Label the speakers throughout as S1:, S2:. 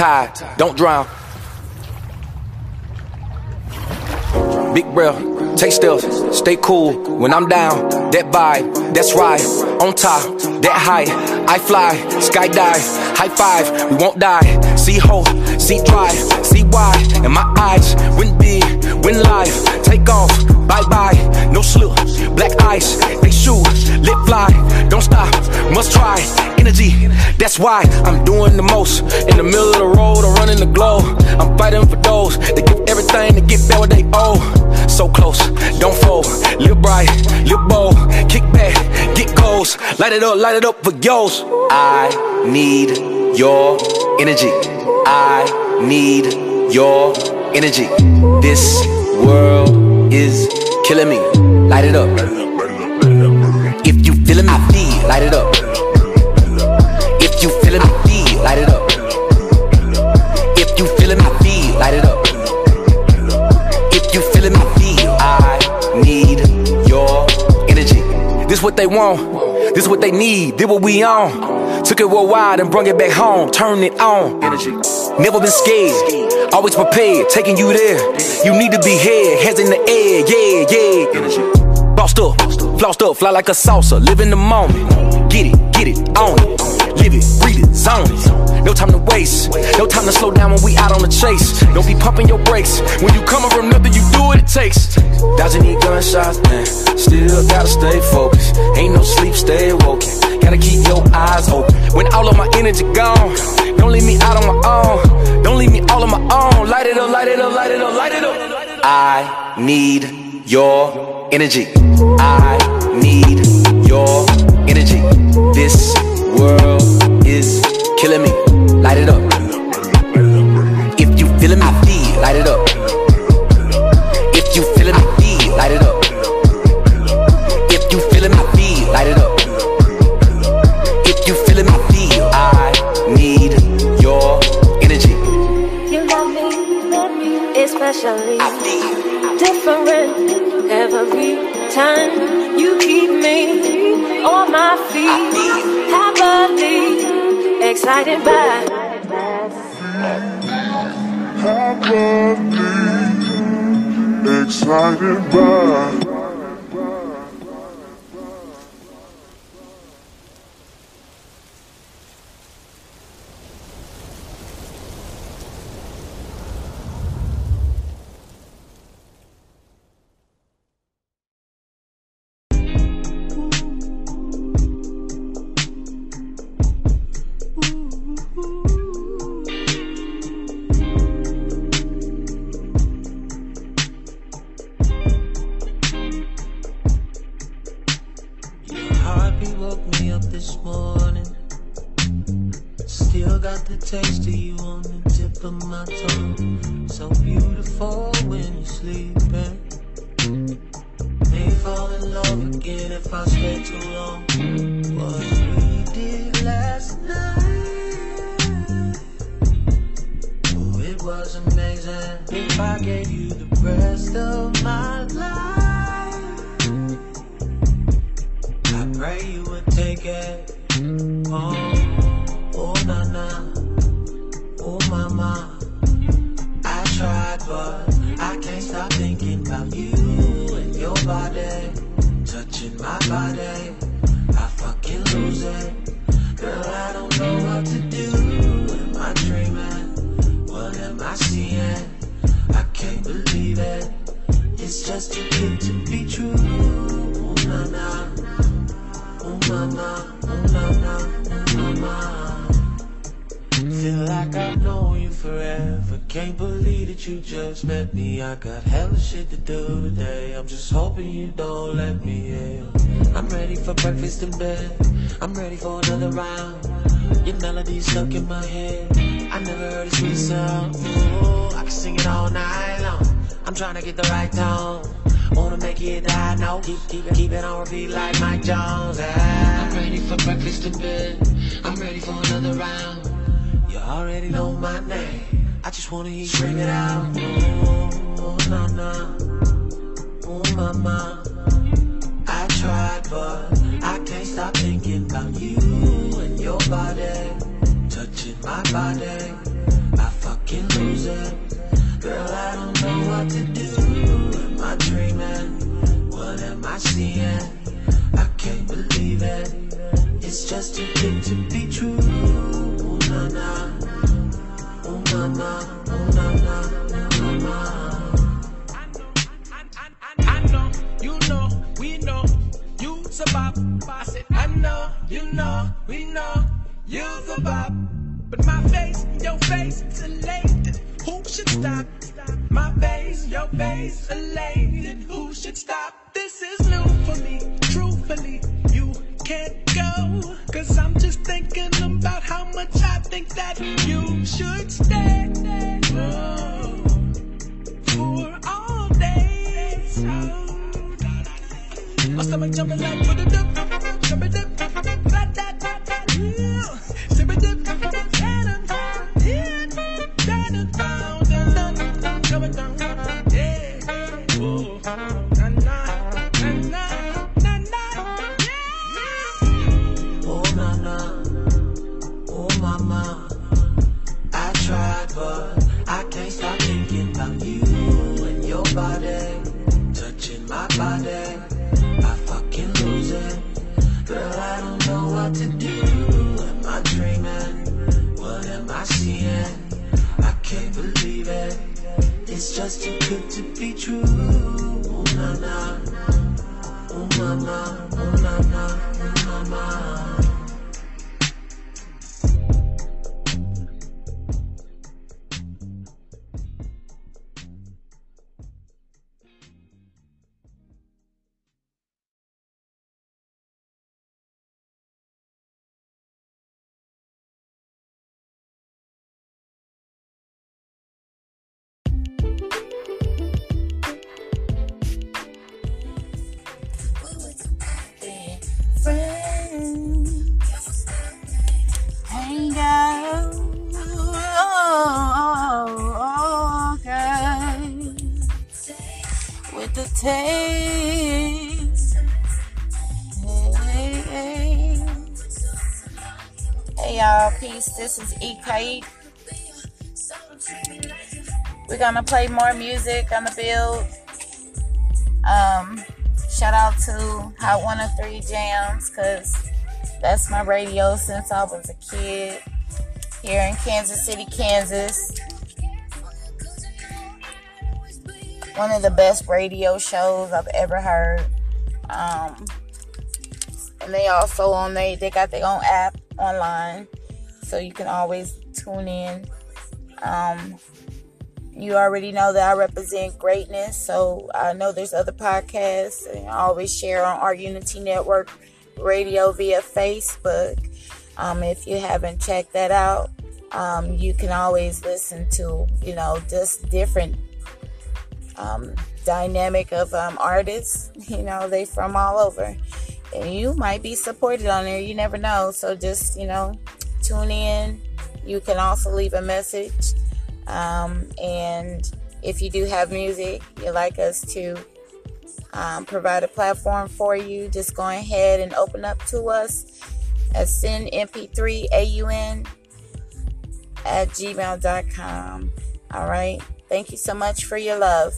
S1: tide. Don't drown. Big breath, take steps, stay cool when I'm down. That vibe, that's right. On top, that high, I fly, Sky skydive, high five, we won't die. See hope, see drive, see why. And my eyes, win big, win life, take off, bye bye, no slip, black ice, they shoot, lit fly, don't stop, must try. Energy, that's why I'm doing the most. In the middle of the road, I'm running the globe. I'm fighting for those that give everything to get back what they owe. So close, don't fold. Live bright, live bold. Kick back, get goals. Light it up, light it up for yours. I need your energy. I need your energy. This world is killing me. Light it up. If you feeling me, feel, light it up. If you feeling me, feel, light it up. If you feeling me, feel, light it up. If you feeling me, feel. I need your energy. This is what they want. This is what they need. This what we on. Took it worldwide and brung it back home. Turn it on. Energy. Never been scared. Always prepared. Taking you there. You need to be here. Hands in the air. Yeah, yeah. Energy. Bossed up, flossed up, fly like a salsa, live in the moment. Get it, get it, own it, live it, breathe it, zone it. No time to waste, no time to slow down when we out on the chase. Don't be pumping your brakes when you coming from nothing, you do what it takes. Dodging these gunshots, man, still gotta stay focused. Ain't no sleep, stay woken. Gotta keep your eyes open. When all of my energy gone, don't leave me out on my own. Don't leave me all on my own. Light it up, light it up, light it up, light it up. I need your energy. I need your energy. This world is killing me. Light it up. If you feeling me, feel, light it up.
S2: Different every time. You keep me on my feet, happily excited by.
S3: happily excited by.
S4: To
S3: get the right tone. Wanna make it that note. Keep, keep it, keep it on repeat like Mike Jones. Yeah. I'm ready for breakfast in bed. I'm ready for another round. You already know my name. I just wanna hear you bring it out.
S5: This is
S6: Ikai. We're gonna play more music on the build. Um, shout out to Hot 103 Jamz, cause that's my radio since I was a kid here in Kansas City, Kansas. One of the best radio shows I've ever heard. Um, and they also on they they got their own app online, so you can always tune in. Um, you already know that I represent greatness, so I know there's other podcasts, and I always share on Art Unity Network radio via Facebook. Um, if you haven't checked that out, um, you can always listen to, you know, just different um, dynamic of um, artists. You know, they from all over. And you might be supported on there. You never know. So just, you know, tune in. You can also leave a message. Um, and if you do have music you'd like us to um, provide a platform for you, just go ahead and open up to us at send mp3 aun at gmail.com. All right. Thank you so much for your love.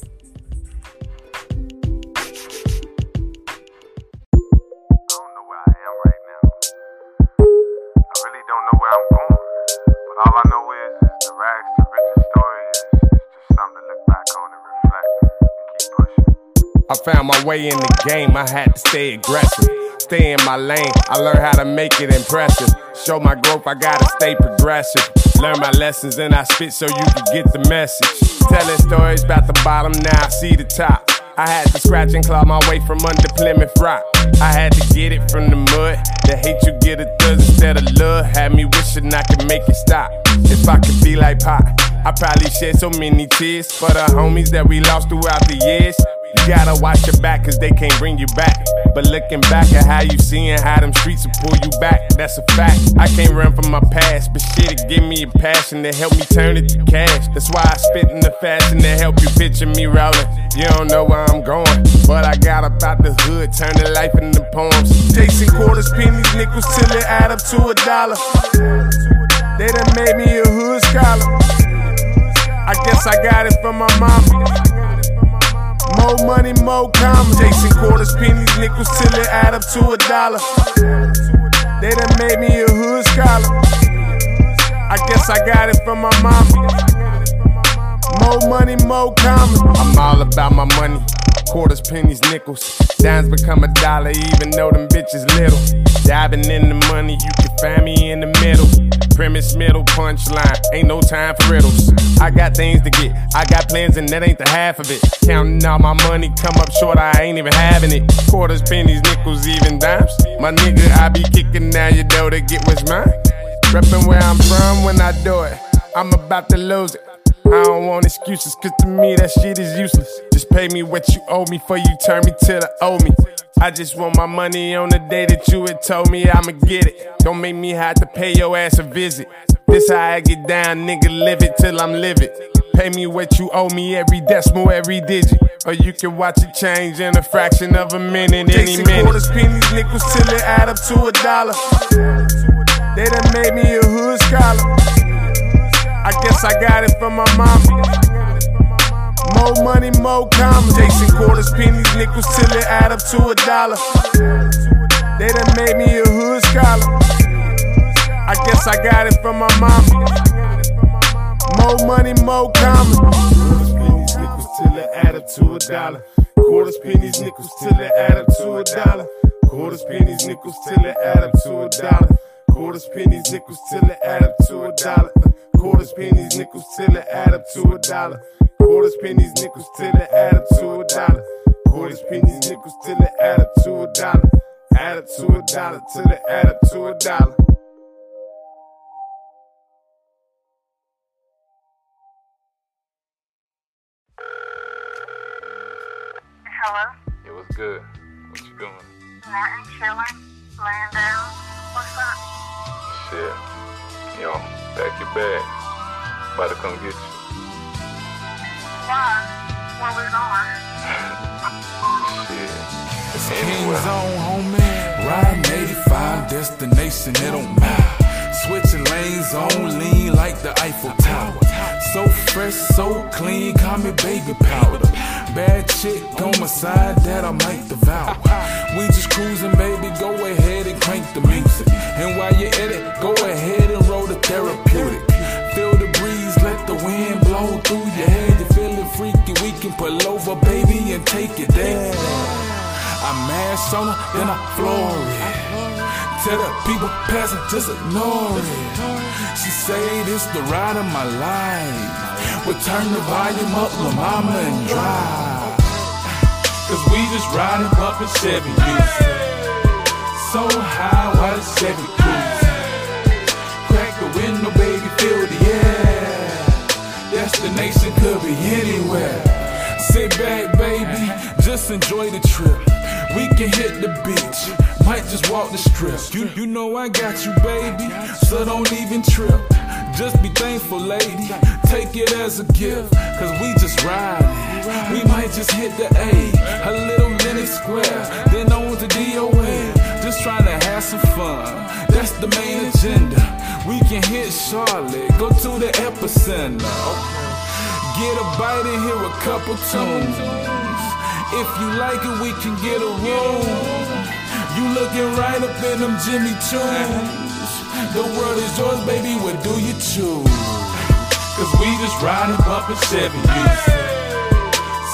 S7: I
S8: found my way in the game, I had to stay aggressive. Stay in my lane, I learned how to make it impressive. Show my growth, I gotta stay progressive. Learn my lessons and I spit so you can get the message. Telling stories about the bottom, now I see the top. I had to scratch and claw my way from under Plymouth Rock. I had to get it from the mud. The hate you get a thirst instead of love had me wishing I could make it stop. If I could be like Pop, I probably shed so many tears for the homies that we lost throughout the years. You gotta watch your back, cause they can't bring you back. But looking back at how you seeing how them streets will pull you back, that's a fact. I can't run from my past, but shit, it give me a passion to help me turn it to cash. That's why I spit in the fashion to help you picture me rolling. You don't know where I'm going, but I got about the hood, turning life into poems. Chasing quarters, pennies, nickels till it add up to a dollar. They done made me a hood scholar. I guess I got it from my mama. More money, more commas. Chasing quarters, pennies, nickels till it add up to a dollar. They done made me a hood scholar. I guess I got it from my mama. More money, more commas. I'm all about my money. Quarters, pennies, nickels. Dimes become a dollar, even though them bitches little. Diving in the money, you can find me in the middle. Premise, middle, punchline. Ain't no time for riddles. I got things to get. I got plans, and that ain't the half of it. Counting all my money, come up short, I ain't even having it. Quarters, pennies, nickels, even dimes. My nigga, I be kicking down your door to get what's mine. Reppin' where I'm from when I do it. I'm about to lose it. I don't want excuses, cause to me that shit is useless. Just pay me what you owe me for you turn me to the owe me. I just want my money on the day that you had told me I'ma get it. Don't make me have to pay your ass a visit. This how I get down, nigga, live it till I'm livid. Pay me what you owe me every decimal, every digit. Or you can watch it change in a fraction of a minute, any minute.
S5: quarters,
S8: pennies, nickels till it add up to a dollar. They done made me a hood scholar. I guess I got it from my mama. More money, more commas. Chasing quarters, pennies, nickels till it add up to a dollar. They done made me a hood scholar. I guess I got it from my mama. More money, more commas. Quarters, pennies, nickels till it add up to a dollar. Quarters, pennies, nickels till it add up to a dollar. Quarters, pennies, nickels till it add up to a dollar. Quarters, pennies, nickels till it add up to a dollar. Quarters, pennies, nickels till it add up to a dollar. Quarters, pennies, nickels till it add up to a dollar. Quarters, pennies, nickels till it add up to a dollar. Add up to a dollar till it add up to a dollar.
S9: Hello?
S10: It was good. What you doing?
S9: Nothing, chilling, laying down. What's up?
S10: Shit. Yo, pack your bag. About to come get you.
S9: Why? Where we going?
S10: Shit.
S11: It's King Zone, homie. Riding 85, destination, it don't matter. Switching lanes on lean like the Eiffel Tower. So fresh, so clean, call me baby powder. Bad chick on my side that I might devour. We just cruising, baby, go ahead and crank the music. And while you're at it, go ahead and roll the therapeutic. Feel the breeze, let the wind blow through your head. You feeling freaky, we can pull over, baby, and take it there. I mash on her, then I floor it. Tell the people passing, just ignore it. She say this the ride of my life. Well, turn the volume up, La Mama, and drive. Cause we just riding, bumping Chevy music. So high, why the Chevy cruise? Crack the window, baby, feel the air. Destination could be anywhere. Sit back, baby, just enjoy the trip. We can hit the beach, might just walk the strip. You, you know I got you, baby, so don't even trip. Just be thankful, lady. Take it as a gift, cause we just riding. We might just hit the A, a little Lenox Square, then on to DOA. Just trying to have some fun, that's the main agenda. We can hit Charlotte, go to the epicenter. Get a bite and hear a couple tunes. If you like it, we can get a room. You looking right up in them Jimmy tunes. The world is yours, baby, what do you choose? Cause we just riding, bumping Chevy music.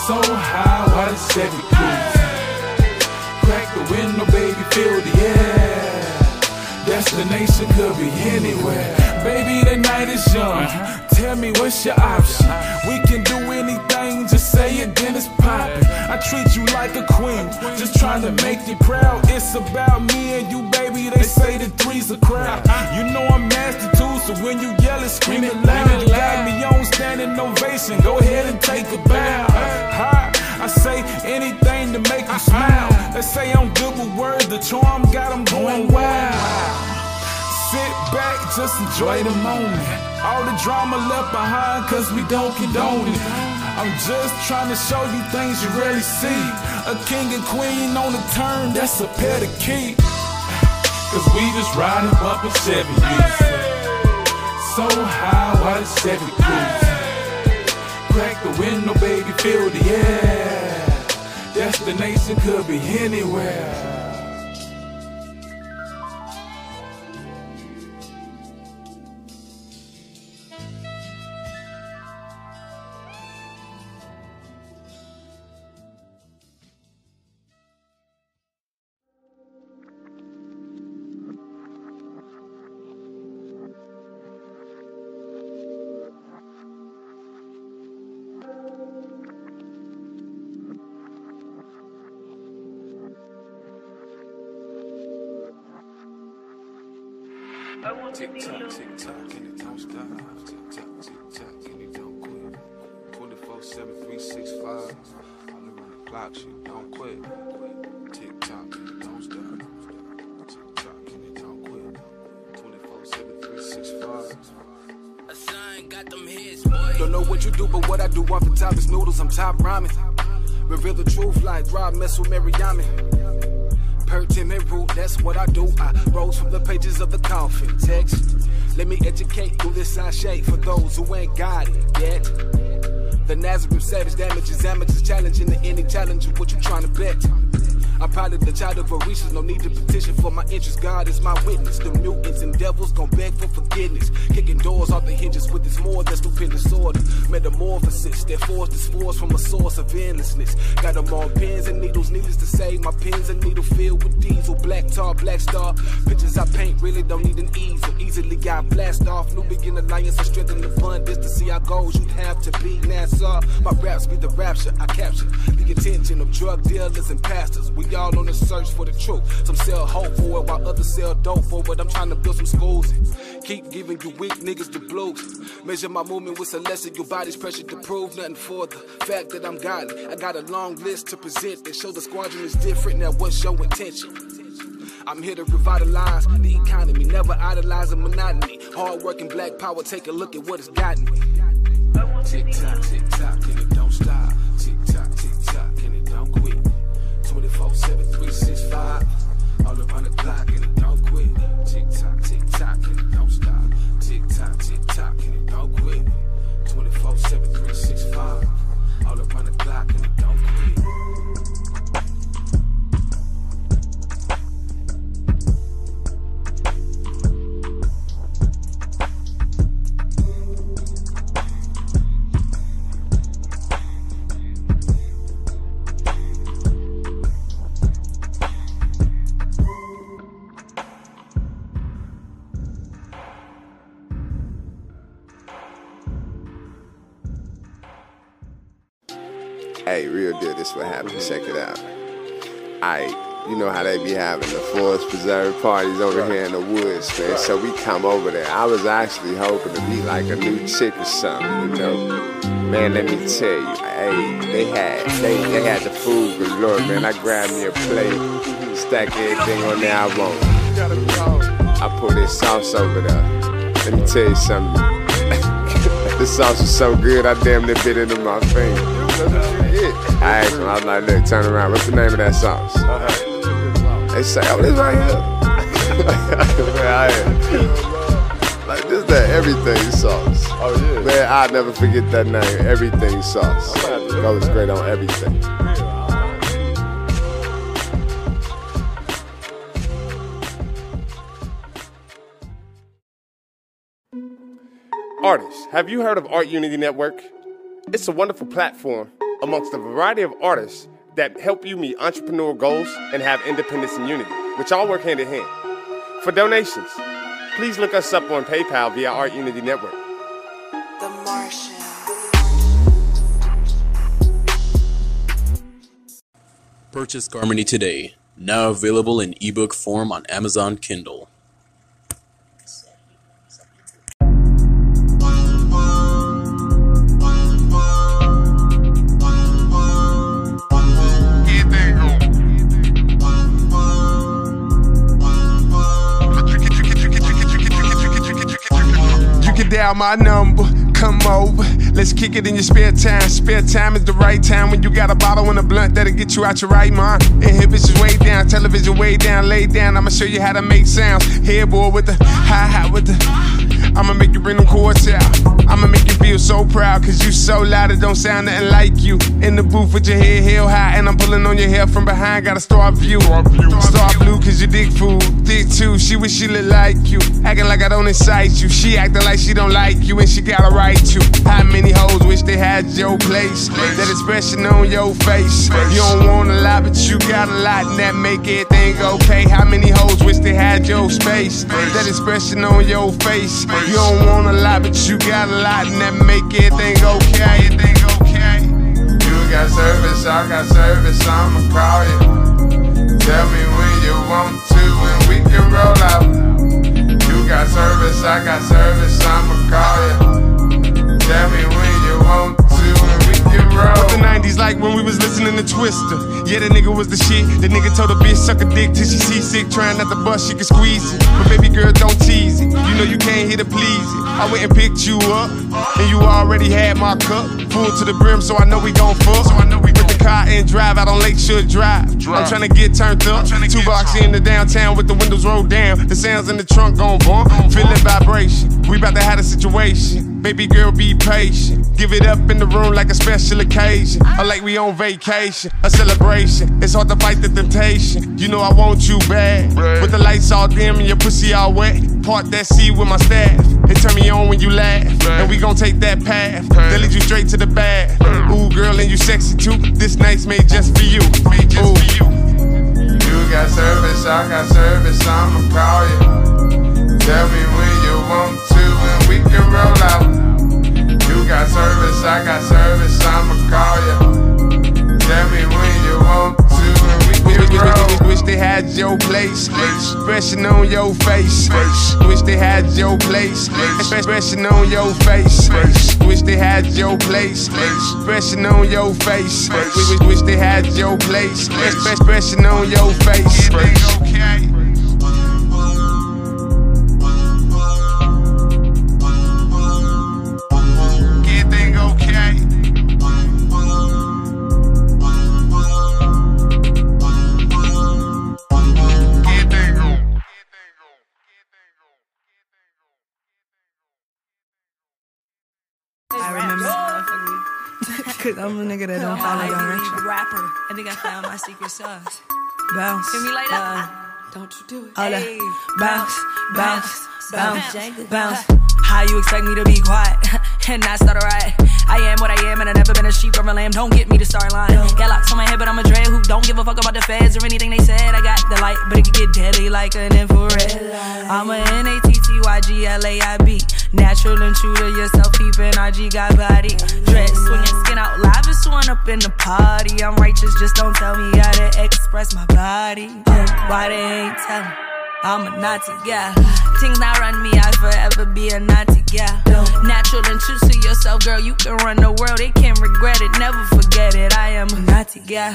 S11: So high, why the Chevy cruise? Crack the window, baby, feel the air. Destination could be anywhere. Baby, the night is young. Tell me what's your option? We can do anything, just say it, then it's poppin'. I treat you like a queen, just trying to make you proud. It's about me and you, baby. They say the three's a crowd. You know I'm nasty too, so when you yell it, scream it loud. You got me on standing ovation. Go ahead and take a bow. Hi. I say anything to make you smile. They say I'm good with words, the charm got them going wild. Sit back, just enjoy the moment. All the drama left behind, cause we don't condone it. I'm just trying to show you things you rarely see. A king and queen on a turn, that's a pair to keep. Cause we just riding bumpin' Chevy So high, why the Chevy cruise? Crack the window, baby, feel the air. Destination could be anywhere.
S12: Tick tock, tick tock, and it don't stop. Tick tock, tick tock, and it don't quit. 24 7, 365. All around the clock, shit don't quit. Tick tock, and it don't stop. Tick tock, and it don't quit. 24 7, 365.
S13: Don't know what you do, but what I do off the top is noodles. I'm top rhyming. Reveal the truth like Rob mess with Mariami. Pertinent root, that's what I do. I rose from the pages of the coffin. Text, let me educate through this sachet for those who ain't got it yet. The Nazareth savage damages, amateurs challenging the any challenge of what you trying to bet. I'm probably the child of Orisha, no need to petition for my interest. God is my witness. The mutants and devils gon' beg for forgiveness. Kicking doors off the hinges with this more than stupendous order. Metamorphosis that forced this force from a source of endlessness. Got them on pins and needles, needless to say. My pins and needle filled with diesel. Black tar, black star. Pictures I paint really don't need an easel. Easily got blast off. New begin alliance and strengthen the. This to see our goals, you'd have to be NASA. My raps be the rapture I capture. The attention of drug dealers and pastors. We all on the search for the truth. Some sell hope for it while others sell dope for it. I'm trying to build some schools. Keep giving you weak niggas the blues. Measure my movement with celestial body's pressure to prove nothing for the fact that I'm godly. I got a long list to present that show the squadron is different. Now, what's your intention? I'm here to revitalize the economy, never idolizing monotony. Hard-working black power, take a look at what it's gotten me. Tick tock, tick tock, 24 7, 365. All around the clock, and it don't quit. Tick tock, tick tock, and it don't stop. Tick tock, tick tock, and it don't quit. 24 7, 365. All around the clock, and it don't quit.
S8: Real deal, this what happened. Check it out. I, you know how they be having the Forest Preserve parties over here in the woods, man. So we come over there. I was actually hoping to be like a new chick or something, you know. Man, let me tell you, hey, they had they, they had the food galore, man. I grabbed me a plate, stack everything on there I want. I put this sauce over there. Let me tell you something. This sauce is so good, I damn near bit into my finger. That's what you get. I asked him, I was like, look, turn around. What's the name of that sauce? They say, oh, this right here. Man, I, like, this that everything sauce.
S14: Oh, yeah.
S8: Man, I'll never forget that name, everything sauce. Goes great on everything.
S14: Artists, have you heard of Art Unity Network? It's a wonderful platform amongst a variety of artists that help you meet entrepreneurial goals and have independence and unity, which all work hand in hand. For donations, please look us up on PayPal via Art Unity Network.
S15: The Martian.
S16: Purchase Garmony today. Now available in ebook form on Amazon Kindle.
S8: Can dial my number, come over. Let's kick it in your spare time. Spare time is the right time when you got a bottle and a blunt that'll get you out your right mind. Inhibitions way down, television way down, lay down. I'ma show you how to make sounds. Headboard with the hi hat with the. I'ma make you bring them chords out. I'ma make you feel so proud, cause you so loud it don't sound nothing like you. In the booth with your head held high, and I'm pulling on your hair from behind. Got a star view. Star blue, cause you dig food. Thick too, she wish she looked like you. Acting like I don't incite you. She acting like she don't like you, and she got a right to. How many hoes wish they had your place? That expression on your face. You don't want a lot, but you got a lot, and that make everything okay. How many hoes wish they had your space? That expression on your face. You don't want a lot, but you got a lot, and that make everything okay. Everything okay.
S17: You got service, I got service, I'ma call you. Tell me when you want to and we can roll out. You got service, I got service, I'ma call you. Tell me when you want to
S8: What the 90s like when we was listening to Twista. Yeah, the nigga was the shit. The nigga told a bitch suck a dick till she seasick, trying not to bust, she could squeeze it. But baby girl, don't tease it. You know you can't hit to please it. I went and picked you up, and you already had my cup full to the brim, so I know we gon' fuck. So I know we Put the car and drive out on Lakeshore Drive. I'm trying to get turned up. Two box in the downtown with the windows rolled down. The sounds in the trunk gon' bump. Feeling vibration. We about to have a situation. Baby girl, be patient. Give it up in the room like a special occasion. Or like we on vacation. A celebration. It's hard to fight the temptation. You know I want you bad. With the lights all dim and your pussy all wet. Part that C with my staff. It turn me on when you laugh. And we gon' take that path. That lead you straight to the bag. Ooh, girl, and you sexy too. This night's made just for you. Made just for you.
S17: You got service, I got service, I'ma call you. Tell me when you want to and we can roll out. You got service, I got service, I'ma call you. Tell me when you want to and we can roll.
S8: Wish they had your place. Expression on your face. Wish they had your place. Expression on your face. Wish they had your place. Expression on your face. Wish, wish they had your place. Expression on your face. Okay.
S18: I'm a nigga that don't follow I direction.
S19: rapper. I think I found my secret sauce.
S18: Bounce.
S19: Hear me light that?
S18: uh,
S19: Don't you do it.
S18: All.
S19: Hey,
S18: Bounce, bounce, bounce,
S19: bounce,
S18: bounce.
S19: How you expect me to be quiet and not start a riot? I am what I am, and I've never been a sheep or a lamb. Don't get me to start lying. Got locks on my head, but I'm a dread who don't give a fuck about the feds or anything they said. I got the light, but it can get deadly like an infrared. I'm a N A T T Y G L A I B. Natural and true to yourself, keeping RG got body. Dress swinging skin out, livest one up in the party. I'm righteous, just don't tell me how to express my body. Why they ain't telling? I'm a naughty gal. Things not run me, I'll forever be a naughty gal. Natural and true to yourself, girl. You can run the world, they can't regret it, never forget it. I am a naughty gal.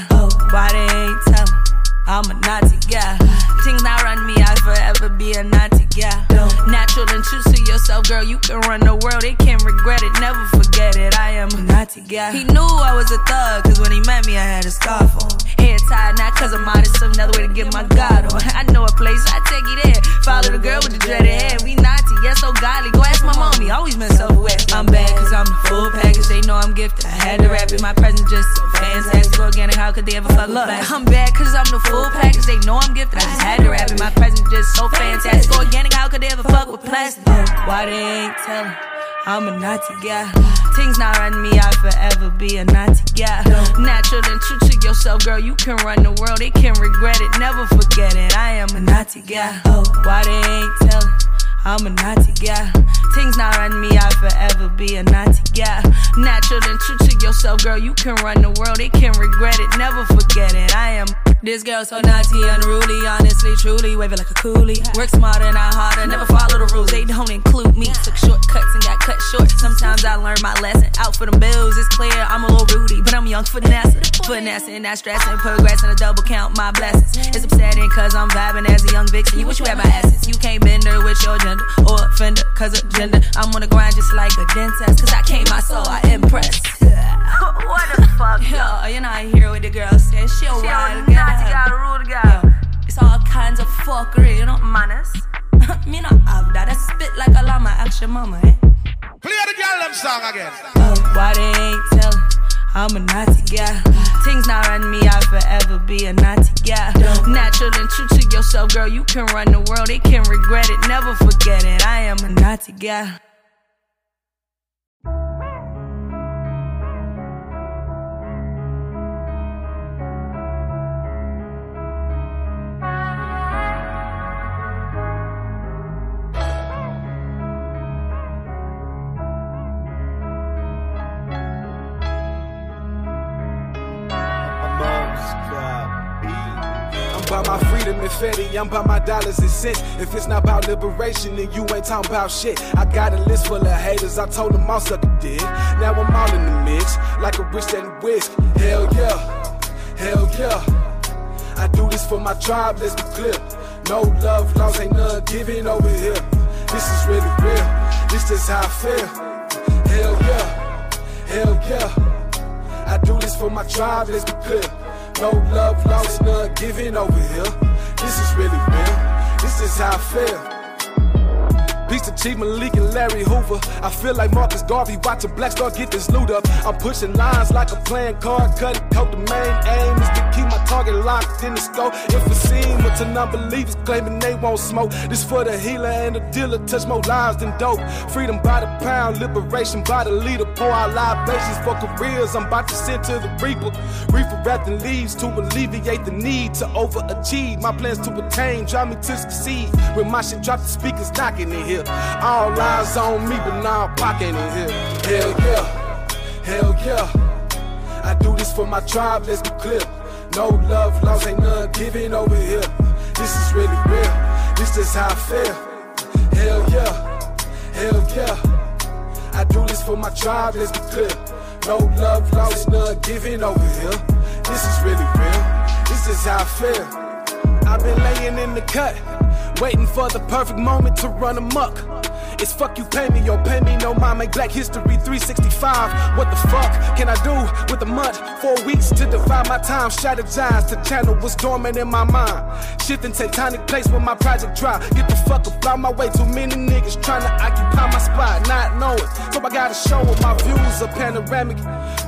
S19: Why they ain't telling? I'm a naughty gal. Things not run me, I'll forever be a naughty gal. Natural and true to yourself, girl. You can run the world, they can't regret it, never forget it. I am a naughty gal. He knew I was a thug, cause when he met me, I had a scarf on. Hair tied, not cause I'm modest, another way to get my God on. I know a place, I take you there. Follow the girl with the dreaded hair. We naughty, yes, so godly. Go ask my mommy, always been so wet. I'm bad cause I'm the full package, they know I'm gifted. I had to rap in my presence just so fantastic. Organic, how could they ever fuck Look, I'm bad cause I'm the full package, they know I'm gifted. I just had to rap in my presence just so fantastic. Organic, how could they ever fuck with plastic? Why they ain't telling? I'm a naughty guy. Things not run me, I forever be a naughty guy. Natural and true to yourself, girl. You can run the world, they can regret it, never forget it. I am a naughty guy. Why they ain't telling? I'm a naughty gal. Things not run me, I'll forever be a naughty gal. Natural and true to yourself, girl. You can run the world, they can regret it, never forget it. I am this girl so naughty, unruly, honestly, truly, waving like a coolie. Work smarter, not harder, never follow the rules. They don't include me. Took shortcuts and got cut short. Sometimes I learn my lesson. Out for them bills, it's clear I'm a little rudy, but I'm young for finesse. Finessing, not stressing, progressing to double count my blessings. It's upsetting cause I'm vibing as a young vixen. You wish you had my essence. You can't bend her with your gender or offender cause of gender. I'm on the grind just like a dentist cause I came my soul, I impress.
S9: what the fuck?
S19: Yo, you know I hear what the girl says. She a
S9: She a
S19: wild
S9: naughty
S19: girl.
S9: girl, rude girl.
S19: Yo, it's all kinds of fuckery, you know.
S9: Manners.
S19: Me not have that. I spit like a llama, action mama, eh?
S20: Play the girl them song again.
S19: Oh, why they ain't tellin'? I'm a naughty gal. Things not run me, I'll forever be a naughty gal. Natural and true to yourself, girl. You can run the world, they can regret it, never forget it. I am a naughty gal.
S13: Freedom and fetty, I'm by my dollars and cents. If it's not about liberation, then you ain't talking about shit. I got a list full of haters, I told them all suck a dick. Now I'm all in the mix, like a rich and whisk. Hell yeah, hell yeah. I do this for my tribe, let's be clear. No love, lost, ain't none giving over here. This is really real, this is how I feel. Hell yeah, hell yeah. I do this for my tribe, let's be clear. No love lost, none giving over here. This is really real. This is how I feel. Beast of Chief Malik and Larry Hoover. I feel like Marcus Garvey watching Black Star get this loot up. I'm pushing lines like a playing card, cutting coat. The main aim is to keep my target locked in the scope. If it's seen with to non-believers claiming they won't smoke. This for the healer and the dealer, touch more lives than dope. Freedom by the pound, liberation by the leader. Pour out libations for careers. I'm about to send to the reaper. Reaper wrapping leaves to alleviate the need to overachieve. My plans to attain drive me to succeed. When my shit drop, the speakers knocking in here. All eyes on me, but now I'm pocketing in here. Hell yeah, hell yeah. I do this for my tribe, let's be clear. No love lost, ain't none giving over here. This is really real, this is how I feel. Hell yeah, hell yeah. I do this for my tribe, let's be clear. No love lost, none giving over here. This is really real, this is how I feel. I've been laying in the cut, waiting for the perfect moment to run amok. It's fuck you pay me or pay me no mind. Make Black History 365. What the fuck can I do with a month? Four weeks to divide my time. Strategize to channel what's dormant in my mind. Shifting tectonic place when my project drop. Get the fuck up out my way. Too many niggas trying to occupy my spot, not knowing. So I gotta show them my views are panoramic.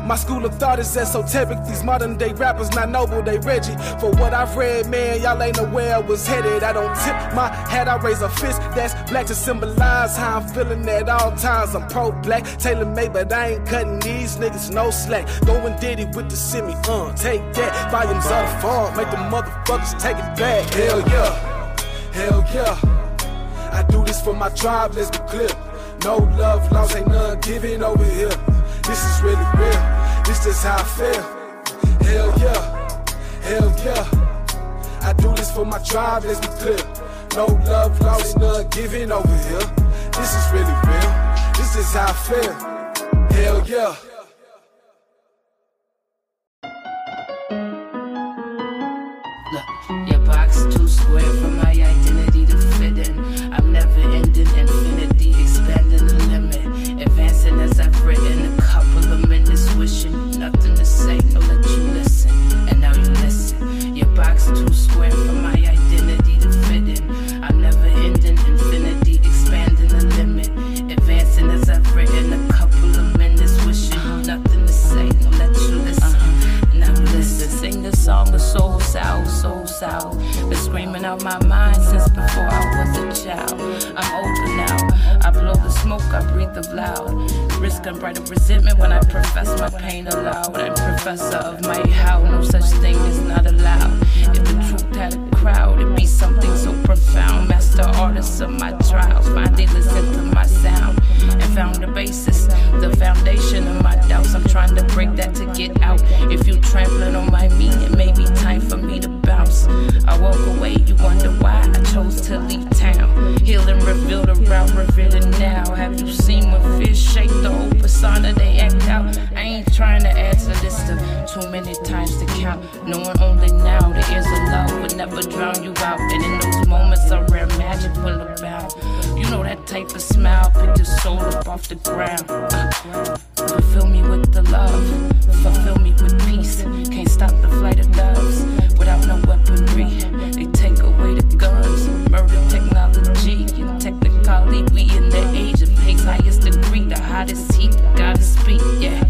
S13: My school of thought is esoteric. These modern day rappers not noble, they Reggie. For what I've read, man, y'all ain't where I was headed. I don't tip my hat, I raise a fist that's black to symbolize I'm feeling at all times. I'm pro black, tailor made, but I ain't cutting these niggas no slack. Going diddy with the semi, uh, take that. Volumes of the farm, make the motherfuckers take it back. Hell yeah, hell yeah. I do this for my tribe, let's be clear. No love lost, ain't none giving over here. This is really real, this is how I feel. Hell yeah, hell yeah. I do this for my tribe, let's be clear. No love lost, none giving over here. This is really real, this is how I feel. Hell yeah.
S21: Your box too square for my identity to fit in. I'm never ending infinity, soul. Been screaming out my mind since before I was a child. I'm older now. I blow the smoke, I breathe the loud. Risk unbridled resentment when I profess my pain aloud. I'm professor of my how, no such thing is not allowed. If the truth had a crowd, it'd be something so profound. Master hardest of my trials. Finally listened to my sound found the basis, the foundation of my doubts. I'm trying to break that to get out. If you trampling on my meat, it may be time for me to bounce. I walk away, you wonder why I chose to leave town. Healing revealed around, revealing now. Have you seen when fish shake the whole persona they act out? I ain't trying to add to the of too many times to count. Knowing only now the ears of love would never drown you out. And in those moments, a rare magic will abound. Know that type of smile, pick your soul up off the ground. Uh, fulfill me with the love, fulfill me with peace. Can't stop the flight of doves without no weaponry. They take away the guns, murder technology, and technically we in the age of hate's highest degree. The hottest heat, gotta speak, yeah.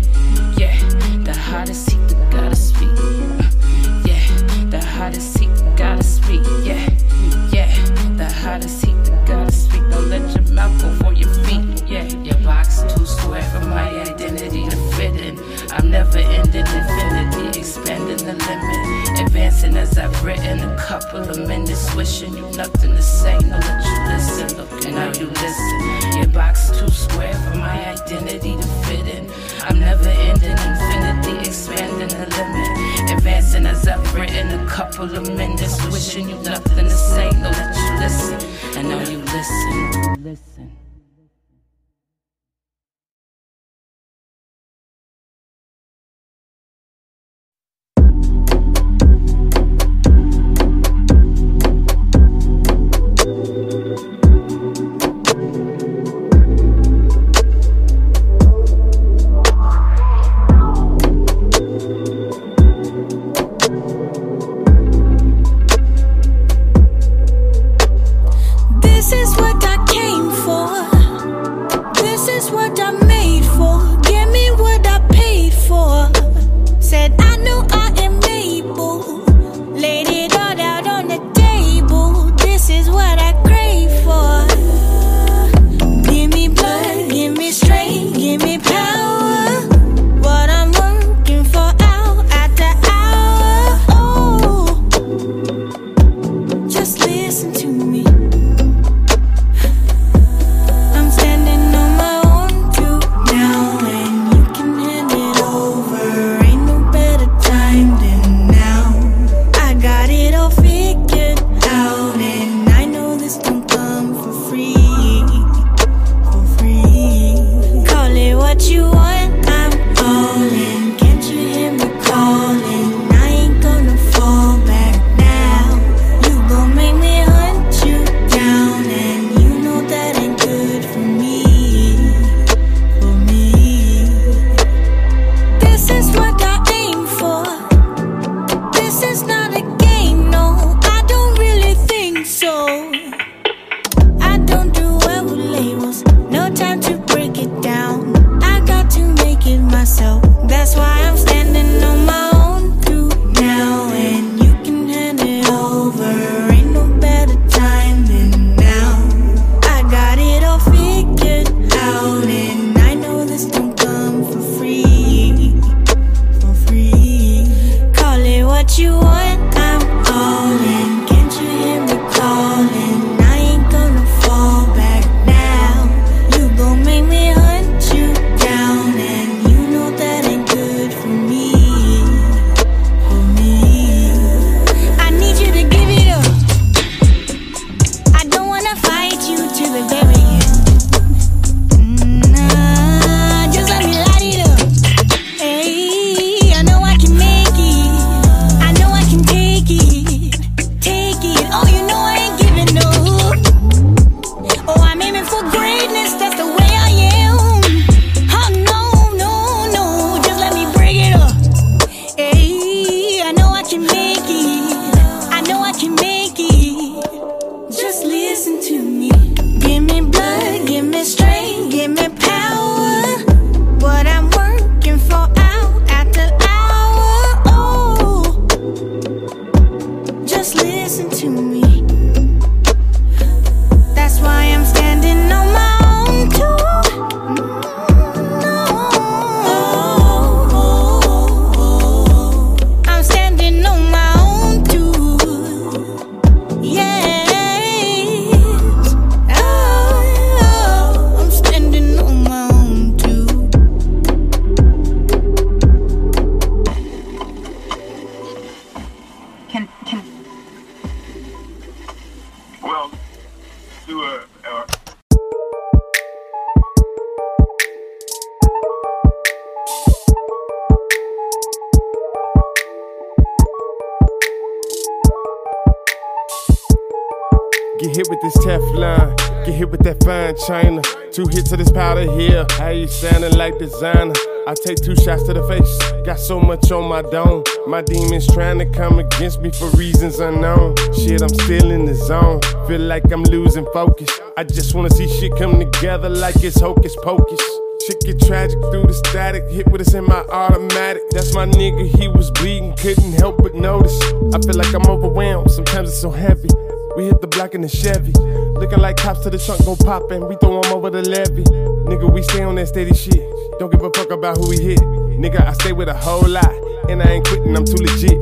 S8: Sounding like designer? I take two shots to the face, got so much on my dome. My demons trying to come against me for reasons unknown. Shit, I'm still in the zone, feel like I'm losing focus. I just wanna see shit come together like it's hocus pocus. Shit get tragic through the static. Hit with us in my automatic. That's my nigga, he was bleeding, couldn't help but notice. I feel like I'm overwhelmed, sometimes it's so heavy. We hit the block in the Chevy. Looking like cops to the trunk go poppin'. We throw 'em over the levee. Nigga, we stay on that steady shit. Don't give a fuck about who we hit. Nigga, I stay with a whole lot. And I ain't quitting, I'm too legit.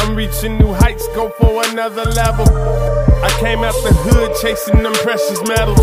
S8: I'm reaching new heights, go for another level. I came out the hood chasing them precious metals.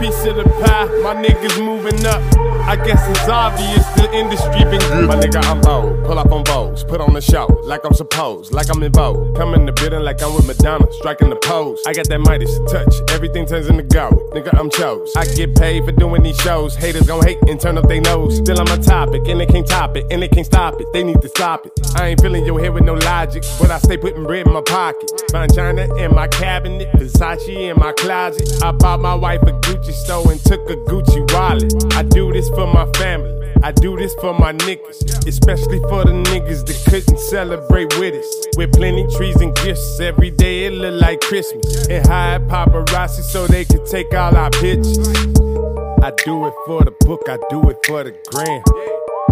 S8: Piece of the pie, my niggas moving up. I guess it's obvious the industry been good. My mm. nigga, I'm bold. Pull up on bows, put on the show like I'm supposed, like I'm in vogue. Come in the building like I'm with Madonna, striking the pose. I got that Midas touch, everything turns into gold. Nigga, I'm chose. I get paid for doing these shows. Haters gon' hate and turn up their nose. Still I'm a topic, and they can't top it, and they can't stop it. They need to stop it. I ain't feeling your head with no logic, but I stay putting bread in my pocket. Find China in my cabinet, Versace in my closet. I bought my wife a Gucci store and took a Gucci wallet. I do this for my family. I do this for my niggas, especially for the niggas that couldn't celebrate with us. With plenty trees and gifts, every day it look like Christmas. And hide paparazzi so they can take all our pictures. I do it for the book, I do it for the gram.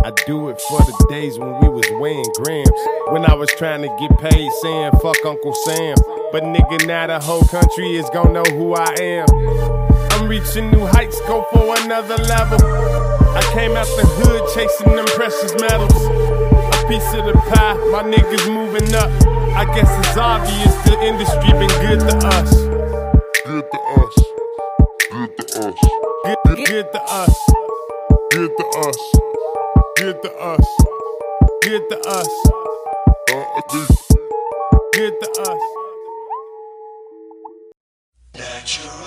S8: I do it for the days when we was weighing grams. When I was trying to get paid saying fuck Uncle Sam. But nigga, now the whole country is gonna know who I am. I'm reaching new heights, go for another level. I came out the hood chasing them precious metals. A piece of the pie, my niggas moving up. I guess it's obvious the industry been good to us. Good to us. Good to us. Good, good, good to us. Good to us. Good to us. Good to us. Uh, good. Good to us.
S22: Yo,